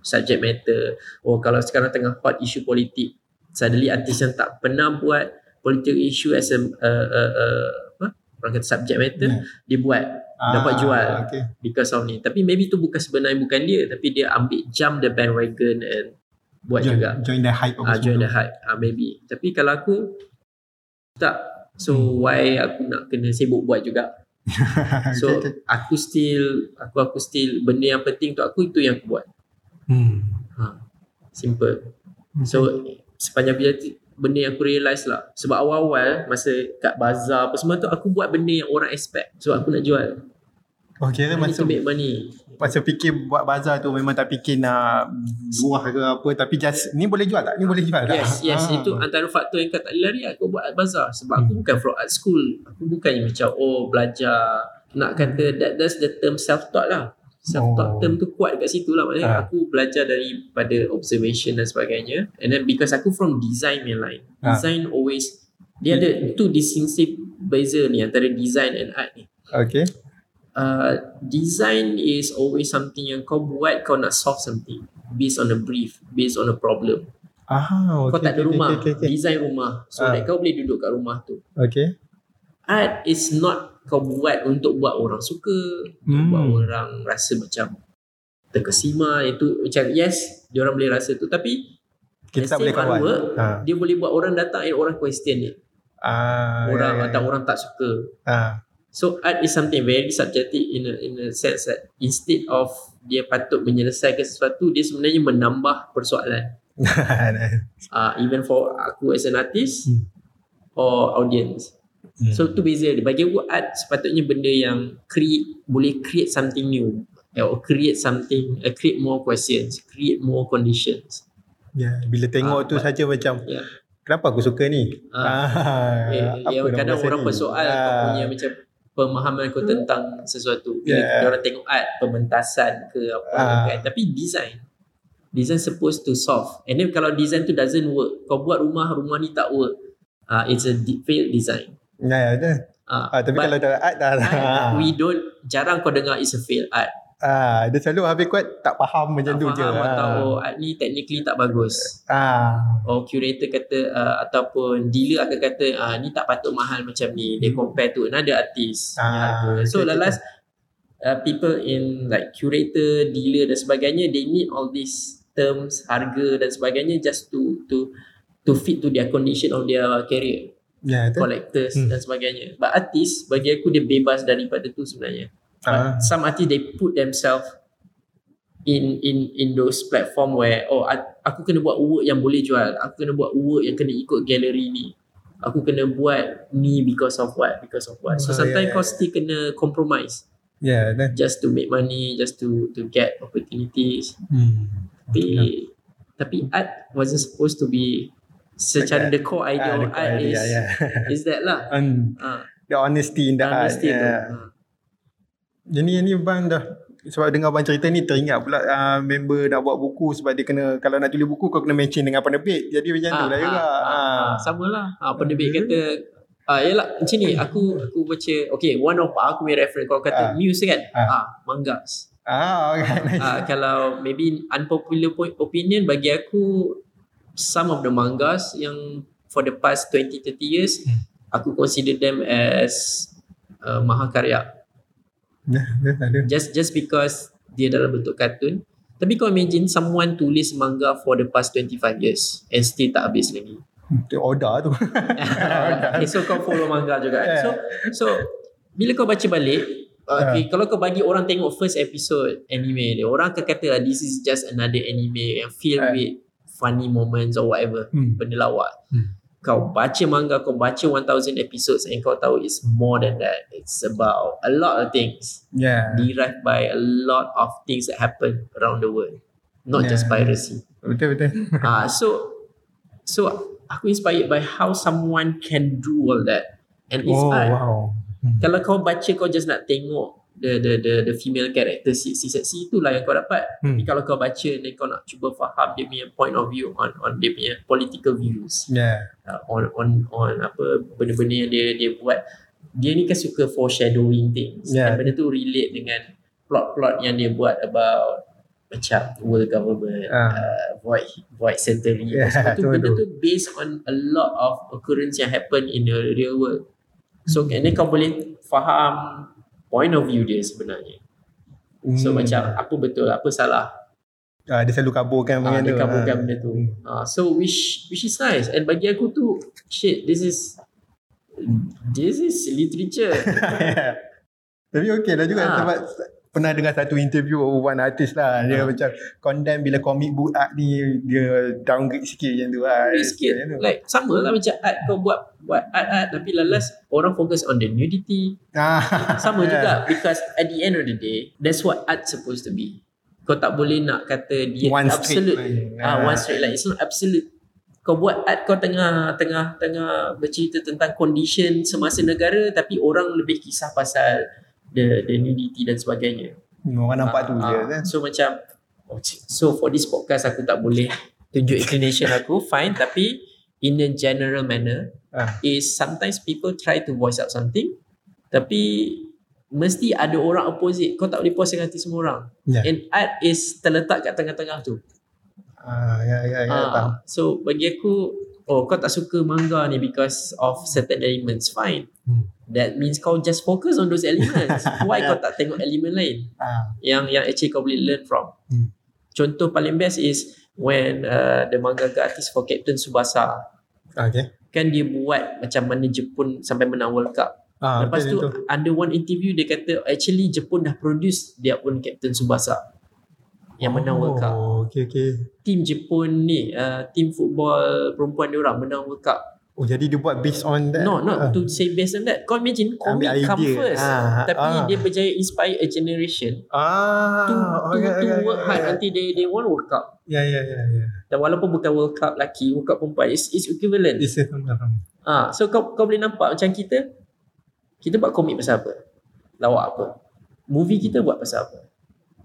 subject matter oh kalau sekarang tengah hot isu politik suddenly artis yang tak pernah buat political issue as a, a, a, a apa orang kata subject matter Yeah. dia buat dapat Ah, jual. Okay. because of ni tapi maybe tu bukan sebenarnya bukan dia tapi dia ambil jump the bandwagon and buat Join, juga join the hype ah join the hype ah maybe tapi kalau aku tak so Hmm. why aku nak kena sibuk buat juga <laughs> so okay, okay. aku still aku aku still benda yang penting untuk aku itu yang aku buat. Hmm. ha simple. So sepanjang bila benda yang aku realise lah sebab awal-awal masa kat bazar apa semua tu aku buat benda yang orang expect. Sebab aku nak jual Oh kira masa to make money masa fikir buat bazar tu memang tak fikir nak luah ke apa tapi just ni boleh jual tak? Ni boleh jual tak? Yes, yes. Ah. Itu antara faktor yang kau tak lari aku buat art bazaar. Sebab aku Hmm. bukan from art school. Aku bukannya macam, oh belajar. Nak kata, that, that's the term self-taught lah. Oh. Self-taught term tu kuat kat situ lah. Maksudnya Ah. aku belajar daripada observation dan sebagainya. And then because aku from design main line. Ah. Design always, dia ada tu distinctive beza ni antara design and art ni. Okay. Uh, design is always something yang kau buat kau nak solve something based on a brief, based on a problem. Ah, okay, Kau tak ada okay, rumah, Okay, okay, design rumah. So Ah. that kau boleh duduk kat rumah tu. okay. Art is not kau buat untuk buat orang suka, Hmm. buat orang rasa macam terkesima itu macam yes, dia orang boleh rasa tu tapi Kita tak boleh kawan. artwork, Ah. dia boleh buat orang datang and orang question it. Ah, orang ya, ya, atau ya. orang tak suka. Ah. So art is something very subjective in a, in a sense that instead of dia patut menyelesaikan sesuatu, dia sebenarnya menambah persoalan. Uh, <laughs> even for aku as an artist Hmm. or audience. Hmm. So tu beza dia. Bagi aku art sepatutnya benda yang create boleh create something new or create something uh, create more questions, create more conditions. Ya, bila tengok Ah, tu saja macam Ya. kenapa aku suka ni? Ah. Eh, apa yang kadang orang ni? persoal kau Ah. punya macam pemahaman kau tentang sesuatu. Bila Yeah. orang tengok art, pementasan ke apa Ah. kan. Tapi design. Design supposed to solve. And then kalau design tu doesn't work, kau buat rumah, rumah ni tak work. Uh, it's a de- failed design. Ya, ya. Uh, Ah, tapi kalau dah art dah. art, <laughs> we don't, jarang kau dengar it's a failed art. Ah, dia selalu habis kuat tak faham macam tak tu je. faham atau Ah. oh, ni technically tak bagus. Ah. Or curator kata uh, ataupun dealer akan kata uh, ni tak patut mahal macam ni. They Hmm. compare to another artist. Ah, harga. So okay, last uh, people in like curator, dealer dan sebagainya they need all these terms, harga dan sebagainya just to to to fit to their condition of their career. Ya, tu. Collectors Hmm. dan sebagainya. But artist bagi aku dia bebas daripada tu sebenarnya. Ah. But some artists they put themselves in in in those platform where oh aku kena buat work yang boleh jual. Aku kena buat work yang kena ikut gallery ni. Aku kena buat ni because of what? Because of what? So Oh, sometimes yeah, kau yeah. still kena compromise Ya, dah. just to make money, just to to get opportunities. Hmm. Tapi tapi art wasn't supposed to be secara the core idea Ah, of the art idea, is ya. is that lah. <laughs> And Ah, the honesty in the honesty art. tu. ya. Ah. Jadi ni bang dah sebab dengar bang cerita ni teringat pula uh, member nak buat buku sebab dia kena kalau nak tulis buku kau kena mention dengan penerbit. Jadi macam tu lah juga. Ah. sama lah. Ah, penerbit kata Ah, yalah macam ni aku aku baca okay one of aku punya reference kalau Ah. kata news kan Ah. ah mangas Ah, okay. ah, <laughs> kalau maybe unpopular po- opinion bagi aku some of the mangas yang for the past 20 30 years Hmm. aku consider them as uh, mahakarya Dah, dah, just just because dia dalam bentuk kartun tapi kau imagine someone tulis manga for the past 25 years and still tak habis lagi Itu order tu. <laughs> okay, so kau follow manga juga. Yeah. So so bila kau baca balik, okay, kalau kau bagi orang tengok first episode anime dia, orang akan kata ah, this is just another anime yang filled Yeah. with funny moments or whatever, Hmm. benda lawak. Hmm. Kau baca manga, kau baca 1000 episodes and kau tahu it's more than that. It's about a lot of things Ya. derived by a lot of things that happen around the world. Not just Yeah. piracy. Betul betul. <laughs> Ah, so so aku inspired by how someone can do all that. And it's oh, art. wow. Kalau kau baca kau just nak tengok the the the the female character si si seksi itulah yang kau dapat. Hmm. Tapi kalau kau baca dan kau nak cuba faham dia punya point of view on on dia punya political views Ya. uh, on on on apa benda-benda yang dia dia buat dia ni kan suka foreshadowing things Yeah. and benda tu relate dengan plot-plot yang dia buat about macam world government, Ah. uh, void void century. Yeah, Sebab tu benda tu based on a lot of occurrence yang happen in the real world. So and then kau boleh faham point of view dia sebenarnya. So Hmm. macam apa betul, apa salah. ah, dia selalu kaburkan Ah, benda dia tu. kabulkan ah. benda tu. Ah, so which which is nice. And bagi aku tu shit, this is this is literature. <laughs> Tapi okey lah juga Ah. sebab pernah dengar satu interview one artist lah dia Ah. macam condemn bila comic book art ni dia downgrade sikit macam tu lah. Sikit. Macam tu. Like sama lah macam art kau buat buat art-art tapi lalas orang fokus on the nudity. Ah. Sama <laughs> juga because at the end of the day that's what art supposed to be. Kau tak boleh nak kata dia One absolute. line. Ah, Ah. one straight line. It's not absolute. Kau buat art kau tengah tengah tengah bercerita tentang condition semasa negara tapi orang lebih kisah pasal the the nudity dan sebagainya. Hmm, Orang nampak tu Ah, je ah. kan. So macam oh, so for this podcast aku tak boleh tunjuk inclination aku fine tapi in a general manner Ah. is sometimes people try to voice out something tapi mesti ada orang opposite kau tak boleh puas hati semua orang Ya. and art is terletak kat tengah-tengah tu Ah, ya ya ya Ah, faham. so bagi aku oh kau tak suka manga ni because of certain elements fine Hmm. that means kau just focus on those elements <laughs> why kau tak tengok elemen lain Ah. yang yang actually kau boleh learn from. Hmm. Contoh paling best is when uh, the mangaka artist for Captain Subasa Okay. kan dia buat macam mana Jepun sampai menang World Cup. Ah, Lepas tu betul. under one interview dia kata actually Jepun dah produce their own Captain Subasa yang menang World Cup. Oh, okay, okay. Team Jepun ni, uh, team football perempuan dia orang menang World Cup. Oh, jadi dia buat based on that? No, Ah. not to say based on that. Kau imagine comic Ambil come idea. first. Ah, tapi ah. dia berjaya inspire a generation Ah, to, to, okay, to okay, work okay. hard until they they won World Cup. Ya, ya, ya, ya. Dan walaupun bukan World Cup lelaki, World Cup perempuan, it's, it's equivalent. Is faham. Ah, so kau kau boleh nampak macam kita, kita buat komik pasal apa? Lawak apa? Movie kita buat pasal apa?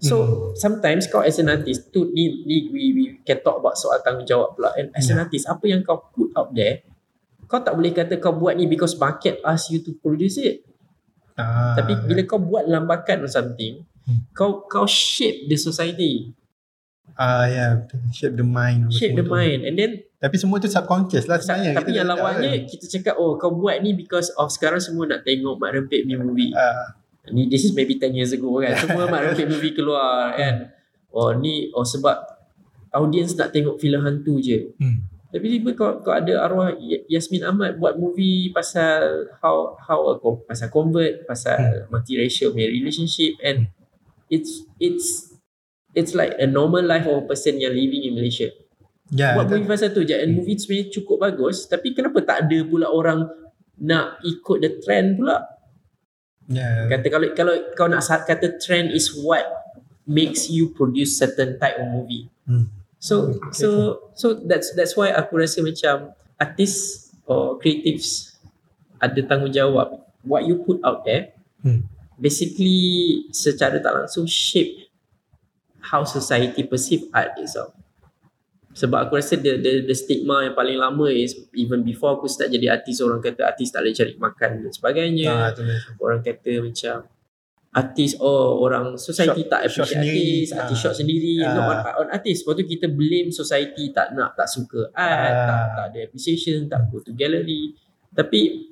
So Hmm. sometimes kau as an artist tu ni, ni we, we can talk about soal tanggungjawab pula. And as an Yeah. artist, apa yang kau put out there, kau tak boleh kata kau buat ni because market ask you to produce it. Ah, Tapi bila kau buat lambakan on something, Hmm. kau kau shape the society, ah, ya, shape the mind. shape the tu. mind and then Tapi semua tu subconscious lah sebenarnya. tapi Kita yang lawaknya kan. kita cakap oh kau buat ni because of sekarang semua nak tengok Mak Rempit punya movie. Ah, Ni this is maybe 10 years ago kan. <laughs> Semua Mak Rempit movie keluar kan. Oh ni oh sebab audience nak tengok filem hantu je. hmm. Tapi tiba kau, kau ada arwah Yasmin Ahmad buat movie pasal how how a, pasal convert, pasal multiracial punya relationship and it's it's it's like a normal life of a person yang living in Malaysia. Ya, buat movie pasal tu je and movie tu sebenarnya cukup bagus tapi kenapa tak ada pula orang nak ikut the trend pula ya. kata kalau kalau kau nak kata trend is what makes you produce certain type of movie Hmm. so Okay. so so that's that's why aku rasa macam artis or creatives ada tanggungjawab what you put out there Hmm. basically secara tak langsung shape how society perceive art itself sebab aku rasa the, the the stigma yang paling lama is even before aku start jadi artis orang kata artis tak boleh cari makan dan sebagainya Ah, lah. orang kata macam artis oh orang society Shot- tak shot appreciate sendiri. artis artis Ah. shot sendiri Ah. not on, on artis lepas tu kita blame society tak nak tak suka art Ah. tak, tak ada appreciation tak go to gallery tapi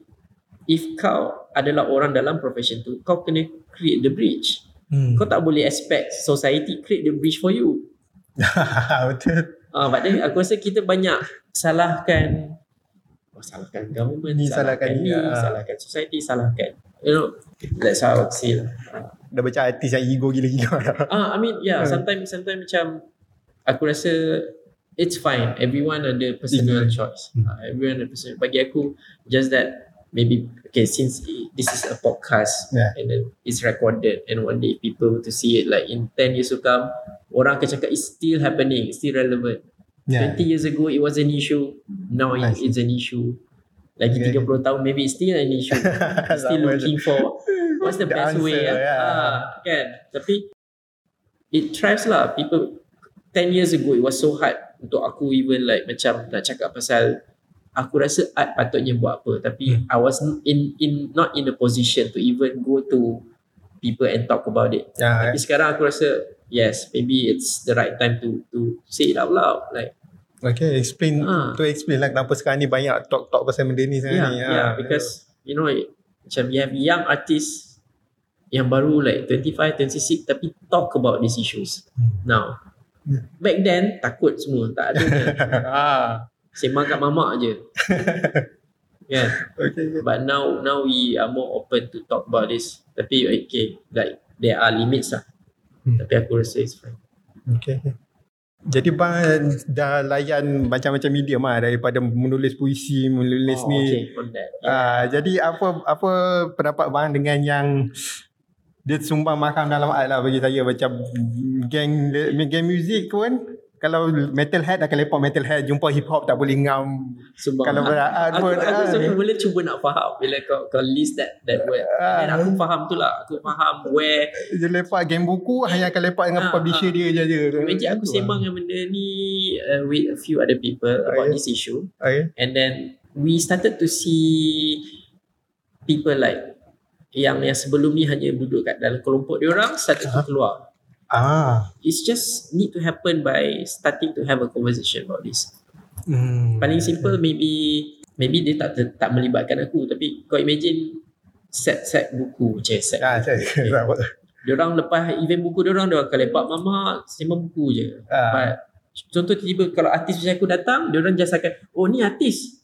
if kau adalah orang dalam profession tu kau kena create the bridge Hmm. kau tak boleh expect society create the bridge for you <laughs> Betul. Ah, but then aku rasa kita banyak salahkan oh, salahkan government, Ni salahkan, salahkan ni, ni, ah. salahkan society, salahkan you know, that's how I would say lah. Dah baca artis yang ego gila-gila. <laughs> Ah, I mean, yeah, Hmm. sometimes sometimes macam aku rasa it's fine. Everyone ada personal choice. Ah, everyone ada personal. Bagi aku, just that maybe okay since this is a podcast Yeah. and then it's recorded and one day people to see it like in 10 years to come orang akan cakap it's still happening it's still relevant Ya. 20 years ago it was an issue now it, it's an issue lagi Okay. 30 tahun maybe it's still an issue <laughs> It's still looking for what's the, The best way answer, ah. yeah. Ah, kan tapi it thrives lah people 10 years ago it was so hard untuk aku even like macam nak cakap pasal aku rasa art patutnya buat apa tapi Hmm. I was in in not in a position to even go to people and talk about it. Ya, Tapi sekarang aku rasa yes, maybe it's the right time to to say it out loud. Like Okay, explain Ah. tu explain lah kenapa sekarang ni banyak talk-talk pasal benda ni sekarang yeah, ni. yeah, Ah, because you know it, macam you have young artists yang baru like 25, 26 tapi talk about these issues Hmm. now. Hmm. Back then takut semua, tak ada. <laughs> ah, Sembang kat mamak je. <laughs> yeah. okay. But now now we are more open to talk about this. Tapi okay, like there are limits lah. Hmm. Tapi aku rasa it's fine. Okay. Jadi bang dah layan macam-macam medium lah daripada menulis puisi, menulis oh, ni. okay, that. Yeah. Ah, jadi apa apa pendapat bang dengan yang dia sumbang makam dalam art lah bagi saya macam geng geng muzik pun kalau metalhead akan lepak metalhead jumpa hip hop tak boleh ngam Sumpah. kalau berat <laughs> aku, pun aku ah, sebenarnya mula cuba nak faham bila kau kau list that that word. Ah. And aku faham tu lah. Aku faham where dia lepak geng buku hanya akan lepak dengan Ah, publisher dia je je Imagine aku sembang dengan benda ni uh, with a few other people about Okay. this issue lah. okay. and then we started to see people like yang yang sebelum ni hanya duduk kat dalam kelompok dia orang started to keluar. Ah It's just need to happen by starting to have a conversation about this. hmm. Paling simple maybe maybe dia tak tak melibatkan aku tapi kau imagine set-set buku macam set. ah saya Dia orang lepas event buku dia orang dia akan lepak mama sembang buku je. ah. But contoh tiba-tiba kalau artis macam aku datang, dia orang just akan, oh ni artis.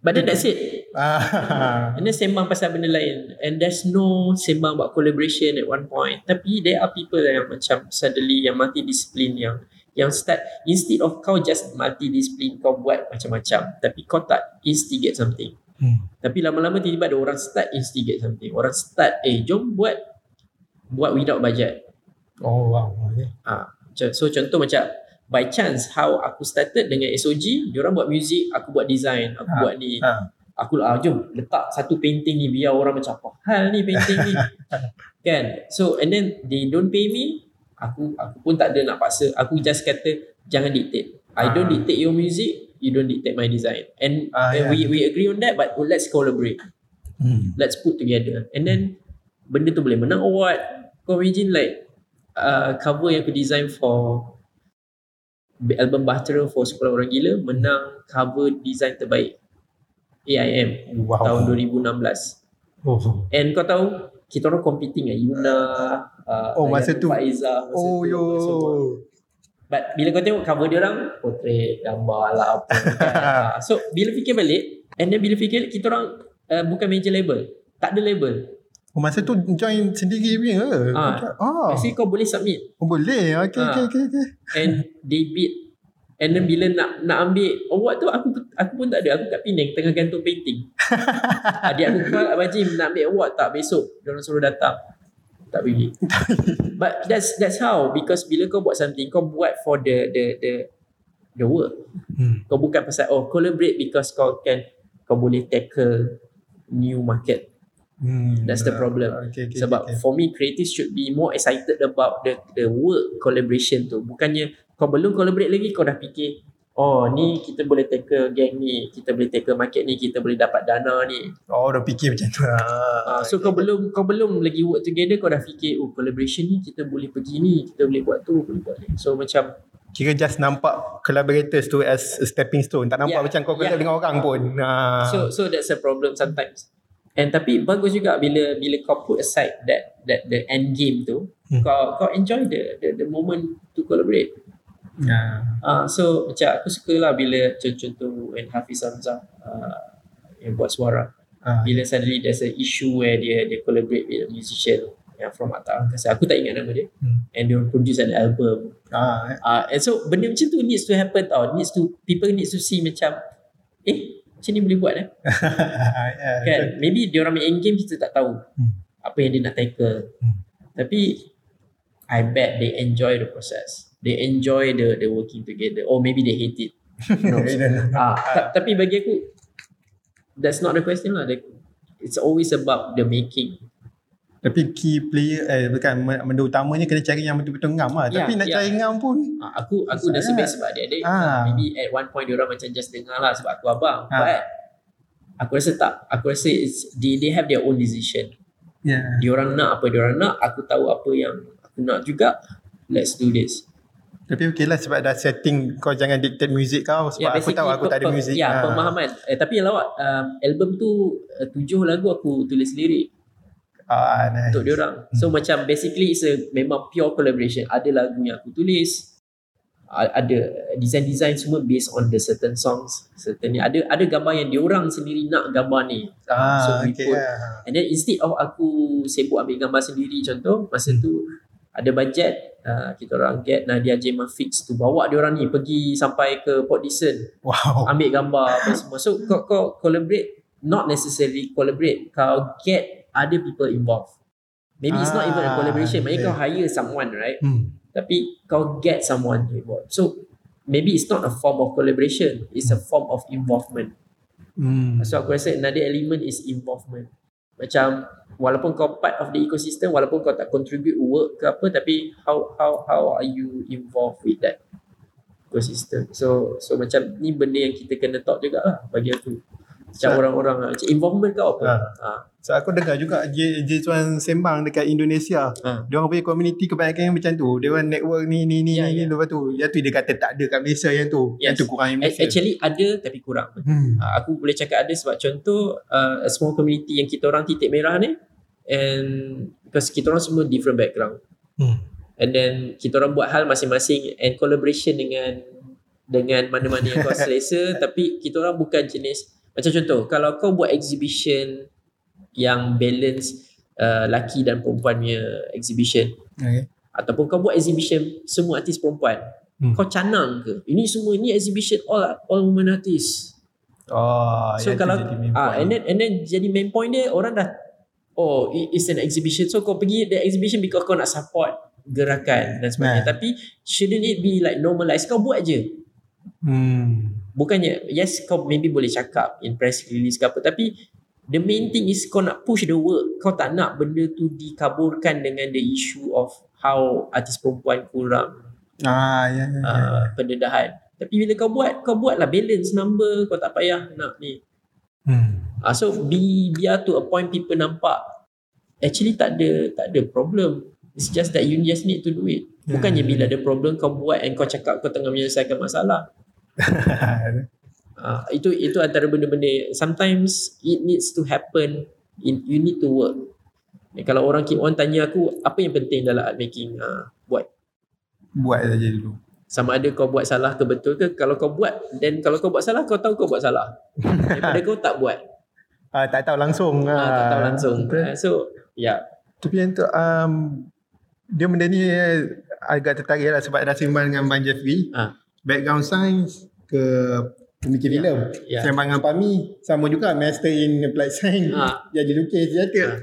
But then that's it. ah. And then sembang pasal benda lain. And there's no sembang about collaboration at one point. Tapi there are people yang macam suddenly yang multidisiplin yang yang start instead of kau just multidisiplin kau buat macam-macam tapi kau tak instigate something. Hmm. Tapi lama-lama tiba-tiba ada orang start instigate something. Orang start eh jom buat buat without budget. oh wow okay. Ah, macam- so contoh macam by chance how aku started dengan SOG, diorang buat music, aku buat design, aku Ah, buat ni. ah. Aku ah jom letak satu painting ni biar orang macam apa hal ni painting ni. <laughs> kan? So and then they don't pay me, aku aku pun tak ada nak paksa. Aku just kata jangan dictate. I don't Ah. dictate your music, you don't dictate my design. And, Ah, and yeah. we we agree on that but let's collaborate. hmm. Let's put together. And then benda tu boleh menang award. Kau imagine like uh, cover yang aku design for album Bahtera for Sekolah Orang Gila menang cover design terbaik AIM wow tahun 2016. oh. And kau tahu kita orang competing dengan Yuna uh, Oh, masa tu. Faiza masa oh tu, yo So, but bila kau tengok cover dia orang portrait gambar lah apa kan. <laughs> So bila fikir balik and then bila fikir kita orang uh, bukan major label tak ada label oh, masa tu join sendiri punya ke? Ah. oh. Actually kau boleh submit. Oh boleh? Okay, Ah. okay, okay, okay. and they bid and then bila nak nak ambil award tu aku aku pun tak ada. Aku kat Penang tengah gantung painting. <laughs> Adik aku call Abang Jim nak ambil award tak besok? Dia orang suruh datang. Tak pergi but that's that's how. Because bila kau buat something kau buat for the the the the work hmm. kau bukan pasal oh collaborate because kau can kau boleh tackle new market Hmm. That's the problem. okay, okay, Sebab okay. for me creative should be more excited about the the work collaboration tu. Bukannya kau belum collaborate lagi kau dah fikir oh ni kita boleh tackle gang ni, kita boleh tackle market ni, kita boleh dapat dana ni. oh dah fikir macam tu <laughs> ah. Uh, so kau belum kau belum lagi work together kau dah fikir oh collaboration ni kita boleh pergi ni, kita boleh buat tu, boleh buat ni. So macam Kira just nampak collaborators tu as a stepping stone. Tak nampak Yeah, macam kau collab yeah. dengan orang pun. Ah. So so that's a problem sometimes. And tapi bagus juga bila bila kau put aside that that the end game tu, Hmm. kau kau enjoy the the, the moment to collaborate. Ah. Uh, so macam aku suka lah bila contoh-contoh when Hafiz Hamzah uh, yang buat suara. Ah. Bila suddenly there's a issue where dia dia collaborate with a musician yang from Atta Angkasa. Aku tak ingat nama dia. Hmm. And dia produce an album. Ah. Uh, and so benda macam tu needs to happen tau. Needs to people needs to see macam eh macam ni boleh buat eh. <laughs> yeah, Kan maybe dia orang main end game kita tak tahu Hmm. apa yang dia nak tackle. Hmm. Tapi I bet they enjoy the process. They enjoy the the working together or maybe they hate it. <laughs> Ah, ta- tapi bagi aku that's not the question lah. It's always about the making. Tapi key player eh bukan benda utamanya kena cari yang betul-betul ngam lah. Ya, Tapi nak ya. cari ngam pun Ah, aku aku dah Susah sebut lah. sebab adik-adik. Ah. Maybe at one point dia orang macam just dengar lah sebab aku abang. Ah. But aku rasa tak. Aku rasa it's, they, they have their own decision. Yeah. Diorang nak apa diorang nak, aku tahu apa yang aku nak juga. Let's do this. Tapi okey lah sebab dah setting kau jangan dictate music kau sebab aku tahu aku tak ada music. Ya, Ha. pemahaman. Eh, tapi lawak, um, album tu uh, tujuh lagu aku tulis lirik Ah, nice. untuk diorang. So macam basically it's a memang pure collaboration. Ada lagu yang aku tulis, ada design-design semua based on the certain songs. Certain ni ada ada gambar yang diorang sendiri nak gambar ni. Ah, so we okay. put Yeah. And then instead of aku sibuk ambil gambar sendiri contoh masa tu ada budget uh, kita orang get Nadia Jema Fix tu bawa dia orang ni pergi sampai ke Port Dickson Wow. ambil gambar apa semua so kau kau collaborate not necessarily collaborate kau get other people involved maybe it's not even a Ah, collaboration maknanya okay. kau hire someone right Hmm. tapi kau get someone involved so maybe it's not a form of collaboration it's a form of involvement Hmm. So aku rasa another element is involvement. Macam walaupun kau part of the ecosystem, walaupun kau tak contribute work ke apa, tapi how how how are you involved with that ecosystem? So so macam ni benda yang kita kena talk jugalah bagi aku. Macam So- orang-orang lah. Macam involvement kau apa? Ha. Ha. So aku dengar juga J, J Tuan sembang dekat Indonesia. Ha. Dia orang punya community kebanyakan yang macam tu. Dia orang network ni ni ni Ya, ni ya. lepas tu. Yang tu dia kata tak ada kat Malaysia yang tu. Yang Yes. tu kurang yang Malaysia. Actually ada tapi kurang. Hmm. Uh, aku boleh cakap ada sebab contoh uh, a small community yang kita orang titik merah ni and because kita orang semua different background Hmm. and then kita orang buat hal masing-masing and collaboration dengan dengan mana-mana yang kau <laughs> selesa tapi kita orang bukan jenis macam contoh kalau kau buat exhibition yang balance uh, laki dan perempuan punya exhibition Okay. ataupun kau buat exhibition semua artis perempuan Hmm. kau canang ke ini semua ni exhibition all all women artist Oh, So kalau ah and then and then jadi main point dia orang dah oh it- it's an exhibition so kau pergi the exhibition because kau nak support gerakan dan sebagainya Nah. tapi shouldn't it be like normalized kau buat je Hmm. Bukannya yes kau maybe boleh cakap in press release ke apa tapi the main thing is kau nak push the work kau tak nak benda tu dikaburkan dengan the issue of how artis perempuan kurang Ah, ya, ya, ya. uh, pendedahan tapi bila kau buat kau buatlah balance number kau tak payah nak ni Hmm. Ah, so be, biar to a point people nampak actually tak ada tak ada problem. It's just that you just need to do it. Bukannya bila ada problem kau buat and kau cakap kau tengah menyelesaikan masalah. <laughs> Ah, itu itu antara benda-benda sometimes it needs to happen in you need to work. Eh, kalau orang keep on tanya aku apa yang penting dalam art making ah, buat Buat saja dulu. sama ada kau buat salah ke betul ke kalau kau buat dan kalau kau buat salah kau tahu kau buat salah <laughs> daripada kau tak buat Ah, tak tahu langsung. ah, tak tahu langsung. Ah, so ya Tapi yang tu um, dia benda ni eh, agak tertarik lah sebab dah sembang dengan Bang Jeffrey. Ah. Background science ke pemikir Ya, filem. ya. Sembang dengan Pami sama juga master in applied science. Ah. Jadi lukis ke. Ah.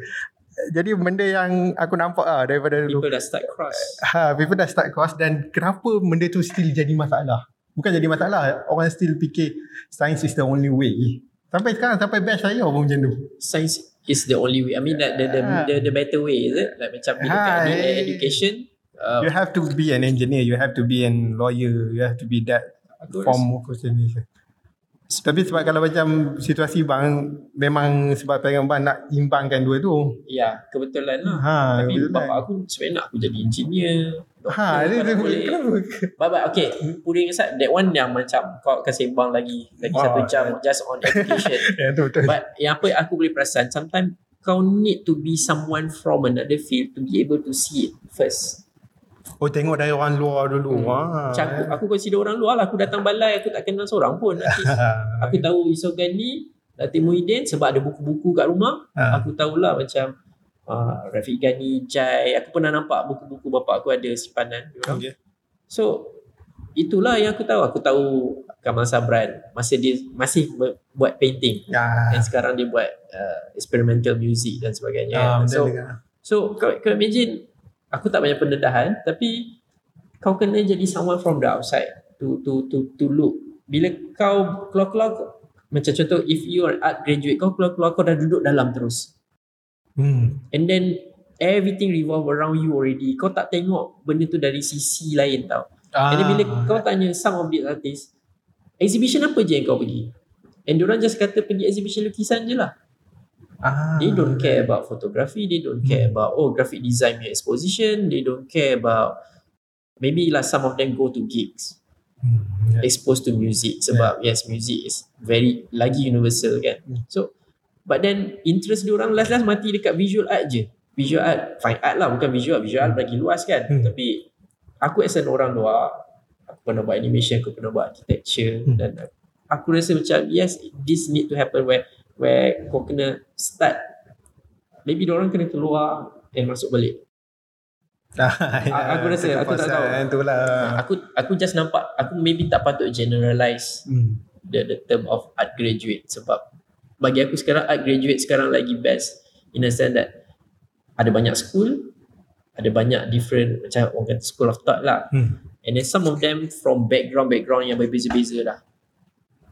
Jadi benda yang aku nampak lah daripada dulu. people dah start cross Ha, people dah start cross dan kenapa benda tu still jadi masalah? Bukan jadi masalah, orang still fikir science is the only way. Sampai sekarang, sampai batch saya pun macam tu. science is the only way I mean that the the, Ah. the, the better way is it like macam bila kat ni eh. education uh, You have to be an engineer, you have to be an lawyer, you have to be that aku form ni. Tapi sebab kalau macam situasi bang memang sebab pengen bang nak imbangkan dua tu. ya kebetulan lah Ha, tapi betul bapak kan? aku sebenarnya nak aku jadi engineer Ha, dia, dia, boleh kenapa? But okay, putting aside that one yang macam kau akan sembang lagi lagi Wah, satu jam just on education. <laughs> Tu betul. But yang apa aku boleh perasan, sometimes kau need to be someone from another field to be able to see it first. Oh, tengok dari orang luar dulu. Hmm. Ha. Macam aku, aku consider orang luar lah. Aku datang balai, aku tak kenal seorang pun. artis. <laughs> aku tahu Isogan ni, Datin Muhyiddin sebab ada buku-buku kat rumah. Ha. Aku tahulah macam uh, Rafiq Ghani, Jai. Aku pernah nampak buku-buku bapak aku ada simpanan. Okay. So itulah yang aku tahu. Aku tahu Kamal Sabran masa dia masih buat painting Ya. dan sekarang dia buat uh, experimental music dan sebagainya. Ah, so so kau, kau imagine aku tak banyak pendedahan tapi kau kena jadi someone from the outside to to to to look. Bila kau keluar-keluar macam contoh if you are art graduate kau keluar-keluar kau dah duduk dalam terus. Hmm. And then everything revolve around you already. Kau tak tengok benda tu dari sisi lain tau. Ah. And then bila kau tanya some of the artist, exhibition apa je yang kau pergi? And diorang just kata pergi exhibition lukisan je lah. Ah, They don't care about photography. They don't care Hmm. about oh graphic design punya exposition. They don't care about maybe like some of them go to gigs, Hmm, yeah. exposed to music sebab yes music is very lagi universal kan. Hmm. So but then interest dia orang last-last mati dekat visual art je. Visual art, fine art lah bukan visual. Visual art lagi luas kan. Hmm. Tapi aku as an orang luar, aku pernah buat animation, aku pernah buat architecture Hmm. dan aku rasa macam yes this need to happen where where kau kena start maybe orang kena keluar and masuk balik <laughs> Ah, aku rasa, aku tak tahu. Yang tu lah. aku aku just nampak aku maybe tak patut generalize Hmm. the the term of art graduate sebab bagi aku sekarang art graduate sekarang lagi best in a sense that ada banyak school ada banyak different macam orang kata school of thought lah Hmm. and then some of them from background background yang berbeza-beza lah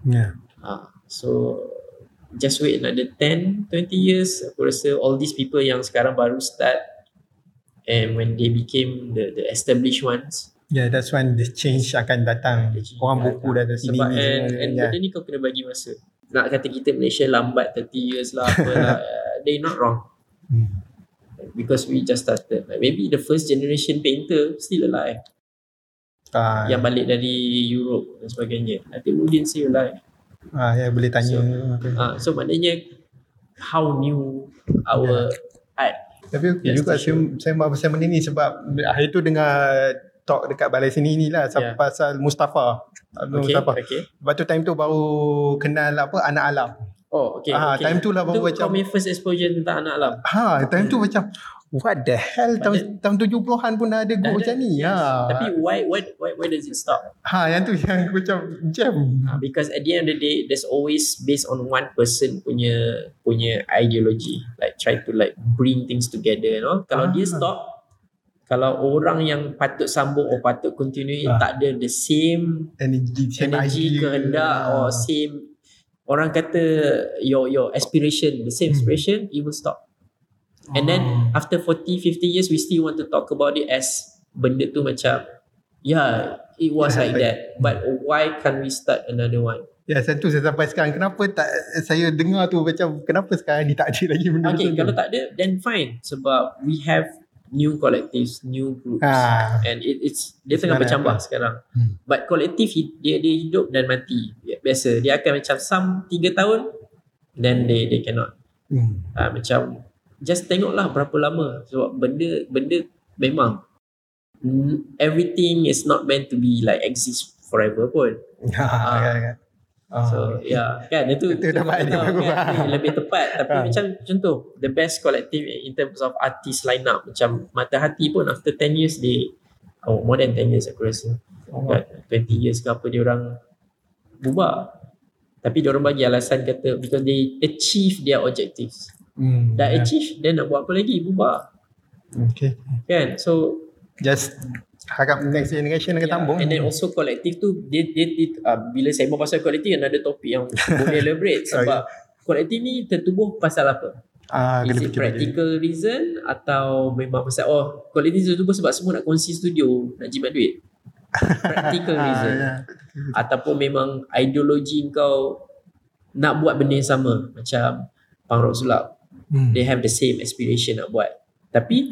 Yeah. Ha, so just wait another 10, 20 years aku rasa all these people yang sekarang baru start and when they became the the established ones. Yeah, that's when the change akan datang. change Orang buku dah ada sini sebab and, and yeah. benda ni kau kena bagi masa. Nak kata kita Malaysia lambat 30 years lah apalah <laughs> they not wrong. Hmm. because we just started like maybe the first generation painter still alive. Ah, yang balik dari Europe dan sebagainya. I think Udin still alive ah, ya, boleh tanya. Ah, so maknanya how new our art Tapi okay Yes, juga saya, saya buat pasal benda ni sebab hari tu dengar talk dekat balai seni ni lah Yeah. pasal Mustafa. Okay Mustafa. okay Lepas tu time tu baru kenal apa anak alam. oh okay, Ah, okay. time tu lah baru macam kau punya first exposure tentang anak alam ha, time tu macam what the hell tahun, tahun 70-an pun dah ada ada, macam ni. yes. Ha. tapi why, why why why does it stop ha yang tu yang <laughs> macam jam. Uh, because at the end of the day there's always based on one person punya punya ideology like try to like bring things together you know kalau dia Ah. stop kalau orang yang patut sambung or patut continue Ah. tak ada the same Energy, same energy kehendak or same orang kata your your aspiration the same Hmm. aspiration it will stop and then Oh. after 40 50 years we still want to talk about it as benda tu macam yeah it was like that but why can't we start another one Ya, saya tu saya sampai sekarang. Kenapa tak saya dengar tu macam kenapa sekarang ni tak ada lagi benda Okay, macam kalau tu? tak ada, then fine. Sebab we have new collectives, new groups. Ha. And it, it's dia tengah bercambah apa? sekarang. Hmm. But kolektif dia dia hidup dan mati. Biasa dia akan macam some 3 tahun then they they cannot. Hmm. Uh, macam just tengoklah berapa lama sebab benda benda memang everything is not meant to be like exist forever pun. Ha, <laughs> Ah. kan, kan. Ah. So yeah kan itu Itu dapat kita dia bagus. kan, lebih tepat tapi Ah. macam contoh the best collective in terms of artist line up macam Mata Hati pun after 10 years they oh more than 10 years aku rasa Oh. kan 20 years ke apa dia orang bubar tapi dia orang bagi alasan kata because they achieve their objectives Hmm. dah ya. achieve then nak buat apa lagi bubar Okay. kan so Just harap next generation akan Yeah, tambung. And then also kolektif tu dia dia, dia uh, bila saya bawa pasal kolektif another topik yang boleh <laughs> elaborate sebab kolektif ni tertubuh pasal apa? ah, Is kena it balik. practical reason atau memang pasal oh kolektif tertubuh sebab semua nak kongsi studio nak jimat duit? Practical <laughs> Ah, reason. ya. Ataupun memang ideologi kau nak buat benda yang sama macam punk rock sulap Hmm. they have the same aspiration nak buat. Tapi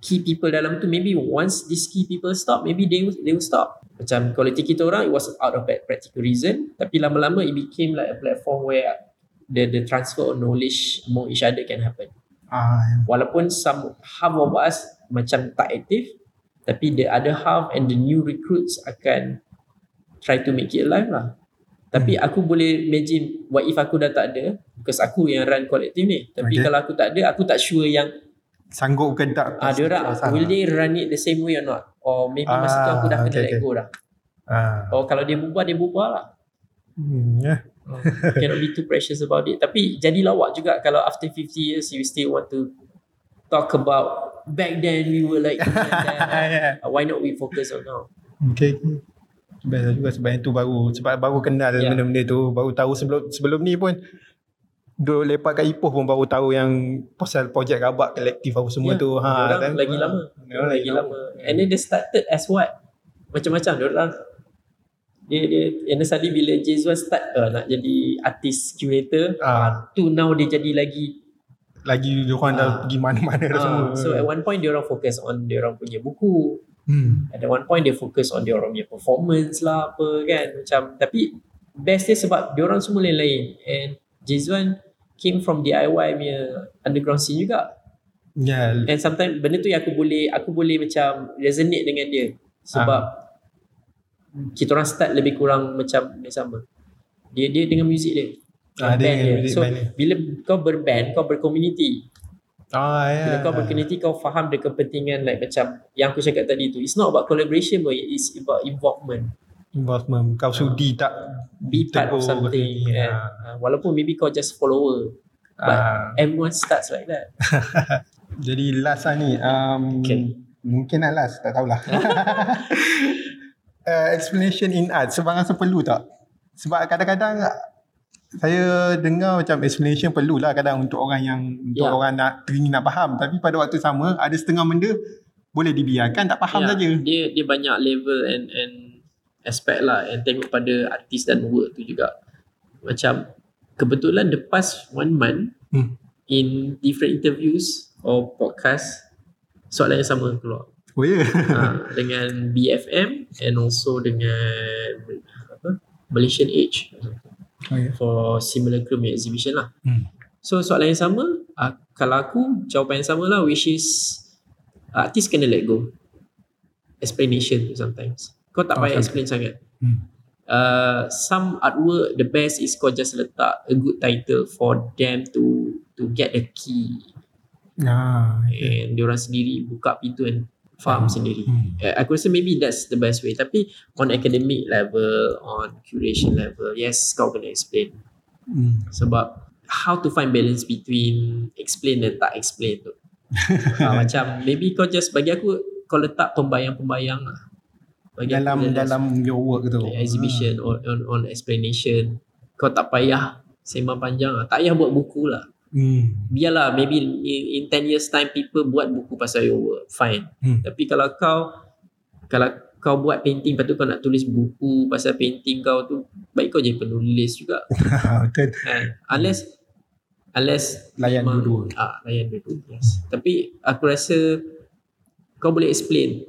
key people dalam tu maybe once these key people stop, maybe they will, they will stop. Macam quality kita orang it was out of that practical reason, tapi lama-lama it became like a platform where the the transfer of knowledge among each other can happen. Ah, ya. Walaupun some half of us macam tak aktif, tapi the other half and the new recruits akan try to make it alive lah. Tapi Hmm. aku boleh imagine what if aku dah tak ada because aku yang run kolektif ni. Tapi Okay. kalau aku tak ada, aku tak sure yang Sanggup bukan tak? ah dia orang will they run it the same way or not? Or maybe masa tu Ah, aku dah kena okay, let go dah. Ah. Or kalau dia bubar, dia bubar lah. Hmm, ya. Cannot be too precious about it. Tapi jadi lawak juga kalau after 50 years you still want to talk about back then we were like. <laughs> Ya. Uh, why not we focus on now? Okay. Best lah juga sebab yang tu baru sebab baru kenal Ya. benda-benda tu baru tahu sebelum sebelum ni pun duduk lepak kat Ipoh pun baru tahu yang pasal projek rabak kolektif apa semua Ya, tu ha kan? lagi lama. Diorang lagi lama. And then they started as what? Macam-macam. Diorang dia dia and suddenly bila Jezwan start uh, nak jadi artist curator Ah. tu now dia jadi lagi lagi diorang dah Ah. pergi mana-mana dah semua. So at one point dia orang fokus on dia orang punya buku. Hmm. At one point dia fokus on dia orang punya performance lah apa kan macam tapi best dia sebab dia orang semua lain-lain. And Jizwan came from DIY punya underground scene juga. Ya, and sometimes benda tu yang aku boleh aku boleh macam resonate dengan dia. Sebab kita orang start lebih kurang macam sama. Dia dia dengan muzik dia. Ah, dia band dia. muzik so dia. bila kau berband kau berkomuniti Ah, ya. bila kau berkomuniti kau faham the kepentingan like macam yang aku cakap tadi tu it's not about collaboration but it's about involvement involvement. Kau sudi tak be part of something ni, kan. ah. Uh, walaupun maybe kau just follower but Ah. everyone starts like that <laughs> Jadi last lah ni. Um, Okay. Mungkin lah last. Tak tahulah. <laughs> <laughs> uh, explanation in art. Sebab rasa perlu tak? Sebab kadang-kadang saya dengar macam explanation perlu lah kadang untuk orang yang untuk Ya. orang nak teringin nak faham tapi pada waktu sama ada setengah benda boleh dibiarkan tak faham Ya, saja. dia dia banyak level and and aspect lah and tengok pada artis dan work tu juga macam kebetulan the past one month Hmm. in different interviews or podcast soalan yang sama keluar Oh ya. ha, <laughs> dengan BFM and also dengan apa Malaysian Age Oh ya. for similar crew exhibition lah. Hmm. So soalan yang sama, uh, kalau aku jawapan yang sama lah which is uh, artist kena let go. Explanation sometimes. Kau tak Oh, payah sometimes. explain sangat. Hmm. Uh, some artwork the best is kau just letak a good title for them to to get the key Ah, okay. and diorang sendiri buka pintu and faham sendiri. Hmm. Uh, aku rasa maybe that's the best way. Tapi on academic level, on curation level, yes kau kena explain. Hmm. Sebab how to find balance between explain dan tak explain tu. uh, <laughs> macam maybe kau just bagi aku kau letak pembayang-pembayang lah. Bagi Dalam aku, dalam your work tu. exhibition on, on, on explanation. Kau tak payah sembang panjang lah. Tak payah buat buku lah. Hmm. Biarlah maybe in, in 10 years time people buat buku pasal your work. Fine. Hmm. Tapi kalau kau kalau kau buat painting lepas tu kau nak tulis buku pasal painting kau tu baik kau jadi penulis juga <laughs> Betul. kan unless unless Layan memang- dua-dua. ah layan dua-dua yes tapi aku rasa kau boleh explain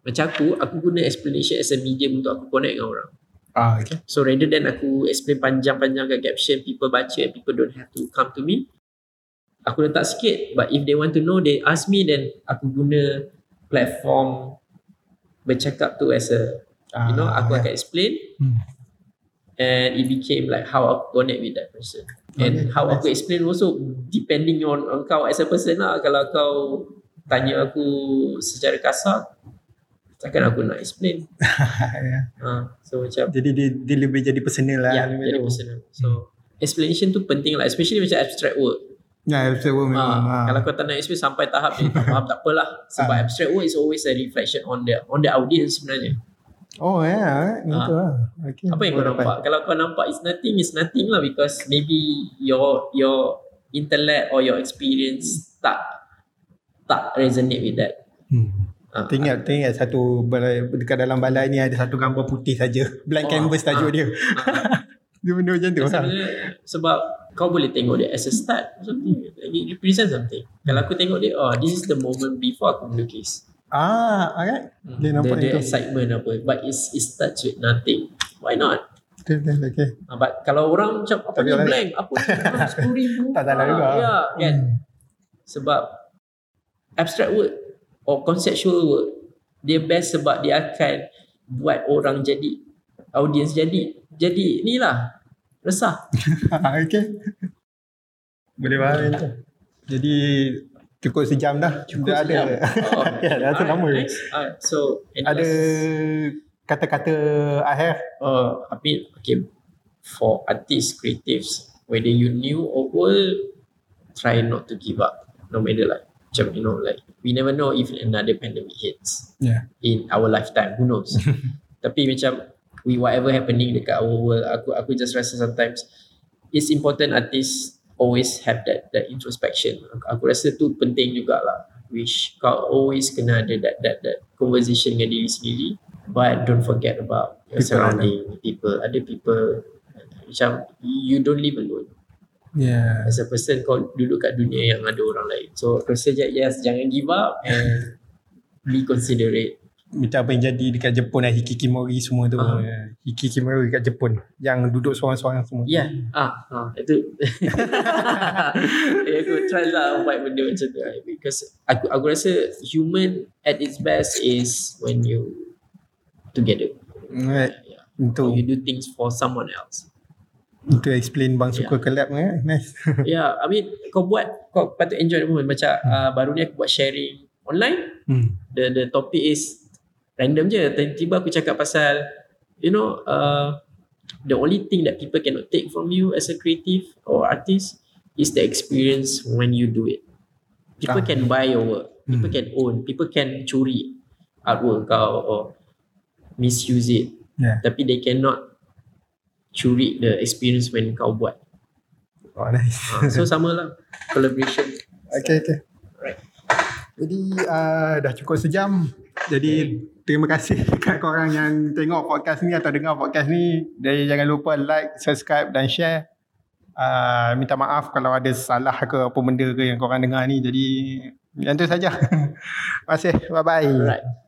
macam aku aku guna explanation as a medium untuk aku connect dengan orang Ah, okay. so rather than aku explain panjang-panjang kat caption people baca and people don't have to come to me aku letak sikit but if they want to know they ask me then aku guna platform bercakap tu as a Ah, you know aku ya. akan explain Hmm. and it became like how aku connect with that person and Okay, how nice. aku explain also depending on, on kau as a person lah kalau kau tanya aku secara kasar takkan aku nak explain <laughs> Ya. ha, so macam Jadi dia, dia lebih jadi personal lah. ya lebih jadi tu. personal so explanation tu penting lah especially macam abstract work Ya, abstract work memang. ha, ah. kalau kau tak nak explain sampai tahap ni tak faham tak apalah sebab Ah. abstract work is always a reflection on the on the audience sebenarnya Oh ya, yeah. itu lah. Okay. Apa yang kau Boleh nampak? Kalau kau nampak it's nothing, it's nothing lah because maybe your your intellect or your experience tak tak resonate with that. Hmm. Ah, Teringat, teringat satu dekat dalam balai ni ada satu gambar putih saja. Blank Oh, canvas tajuk ah. dia. <laughs> dia benda macam tu. Sebenarnya sebab kau boleh tengok dia as a start something. It represent something. Kalau aku tengok dia, oh this is the moment before aku melukis. Ah, alright. Dia nampak the, the excitement apa. But it's, it starts with nothing. Why not? Okay, okay, okay. Ah, but kalau orang macam apa ni blank? Apa ni? Sepuluh ribu. <laughs> Tak salah juga. Ya, kan? Hmm. Sebab abstract work or conceptual work dia best sebab dia akan buat orang jadi audience jadi jadi ni lah resah <laughs> okay. Boleh faham tu. Jadi cukup sejam dah. Cukup Dah sejam. <laughs> ada. oh, Ya, dah lama. nice. Alright, so Ada kata-kata akhir. uh, I mean okay for artists creatives whether you new or old try not to give up no matter like macam you know like we never know if another pandemic hits Yeah. in our lifetime. Who knows? <laughs> Tapi macam we whatever happening dekat our world aku aku just rasa sometimes it's important artists always have that that introspection. Aku, aku rasa tu penting jugalah. Which kau always kena ada that that that conversation dengan diri sendiri. But don't forget about your People surrounding people other people. Macam you don't live alone Yeah. As a person kau duduk kat dunia yang ada orang lain. So aku rasa je, yes jangan give up and be considerate. Macam apa yang jadi dekat Jepun lah Hikikimori semua tu. Ah. Uh. Hikikimori kat Jepun. Yang duduk seorang-seorang semua. Ya, yeah. ah, ah, itu. eh, <laughs> aku try lah buat benda macam tu. Because aku aku rasa human at its best is when you together. Right. Yeah. Untuk You do things for someone else. Untuk explain Bang suka collab eh. Nice. <laughs> yeah, I mean kau buat kau patut enjoy the moment. Macam uh, baru ni aku buat sharing online. hmm. The the topic is random je. Tiba-tiba aku cakap pasal you know uh, the only thing that people cannot take from you as a creative or artist is the experience when you do it. People Ah. can buy your work. People Hmm. can own. People can curi artwork kau or misuse it. Yeah. Tapi they cannot curi the experience when kau buat. Oh, nice. Ah, so sama lah collaboration. Okay, okay. Right. Jadi uh, dah cukup sejam. Jadi terima kasih <laughs> dekat korang yang tengok podcast ni atau dengar podcast ni. Dan jangan lupa like, subscribe dan share. Uh, minta maaf kalau ada salah ke apa benda ke yang korang dengar ni. Jadi yang tu saja. <laughs> Terima kasih. Bye-bye. Alright.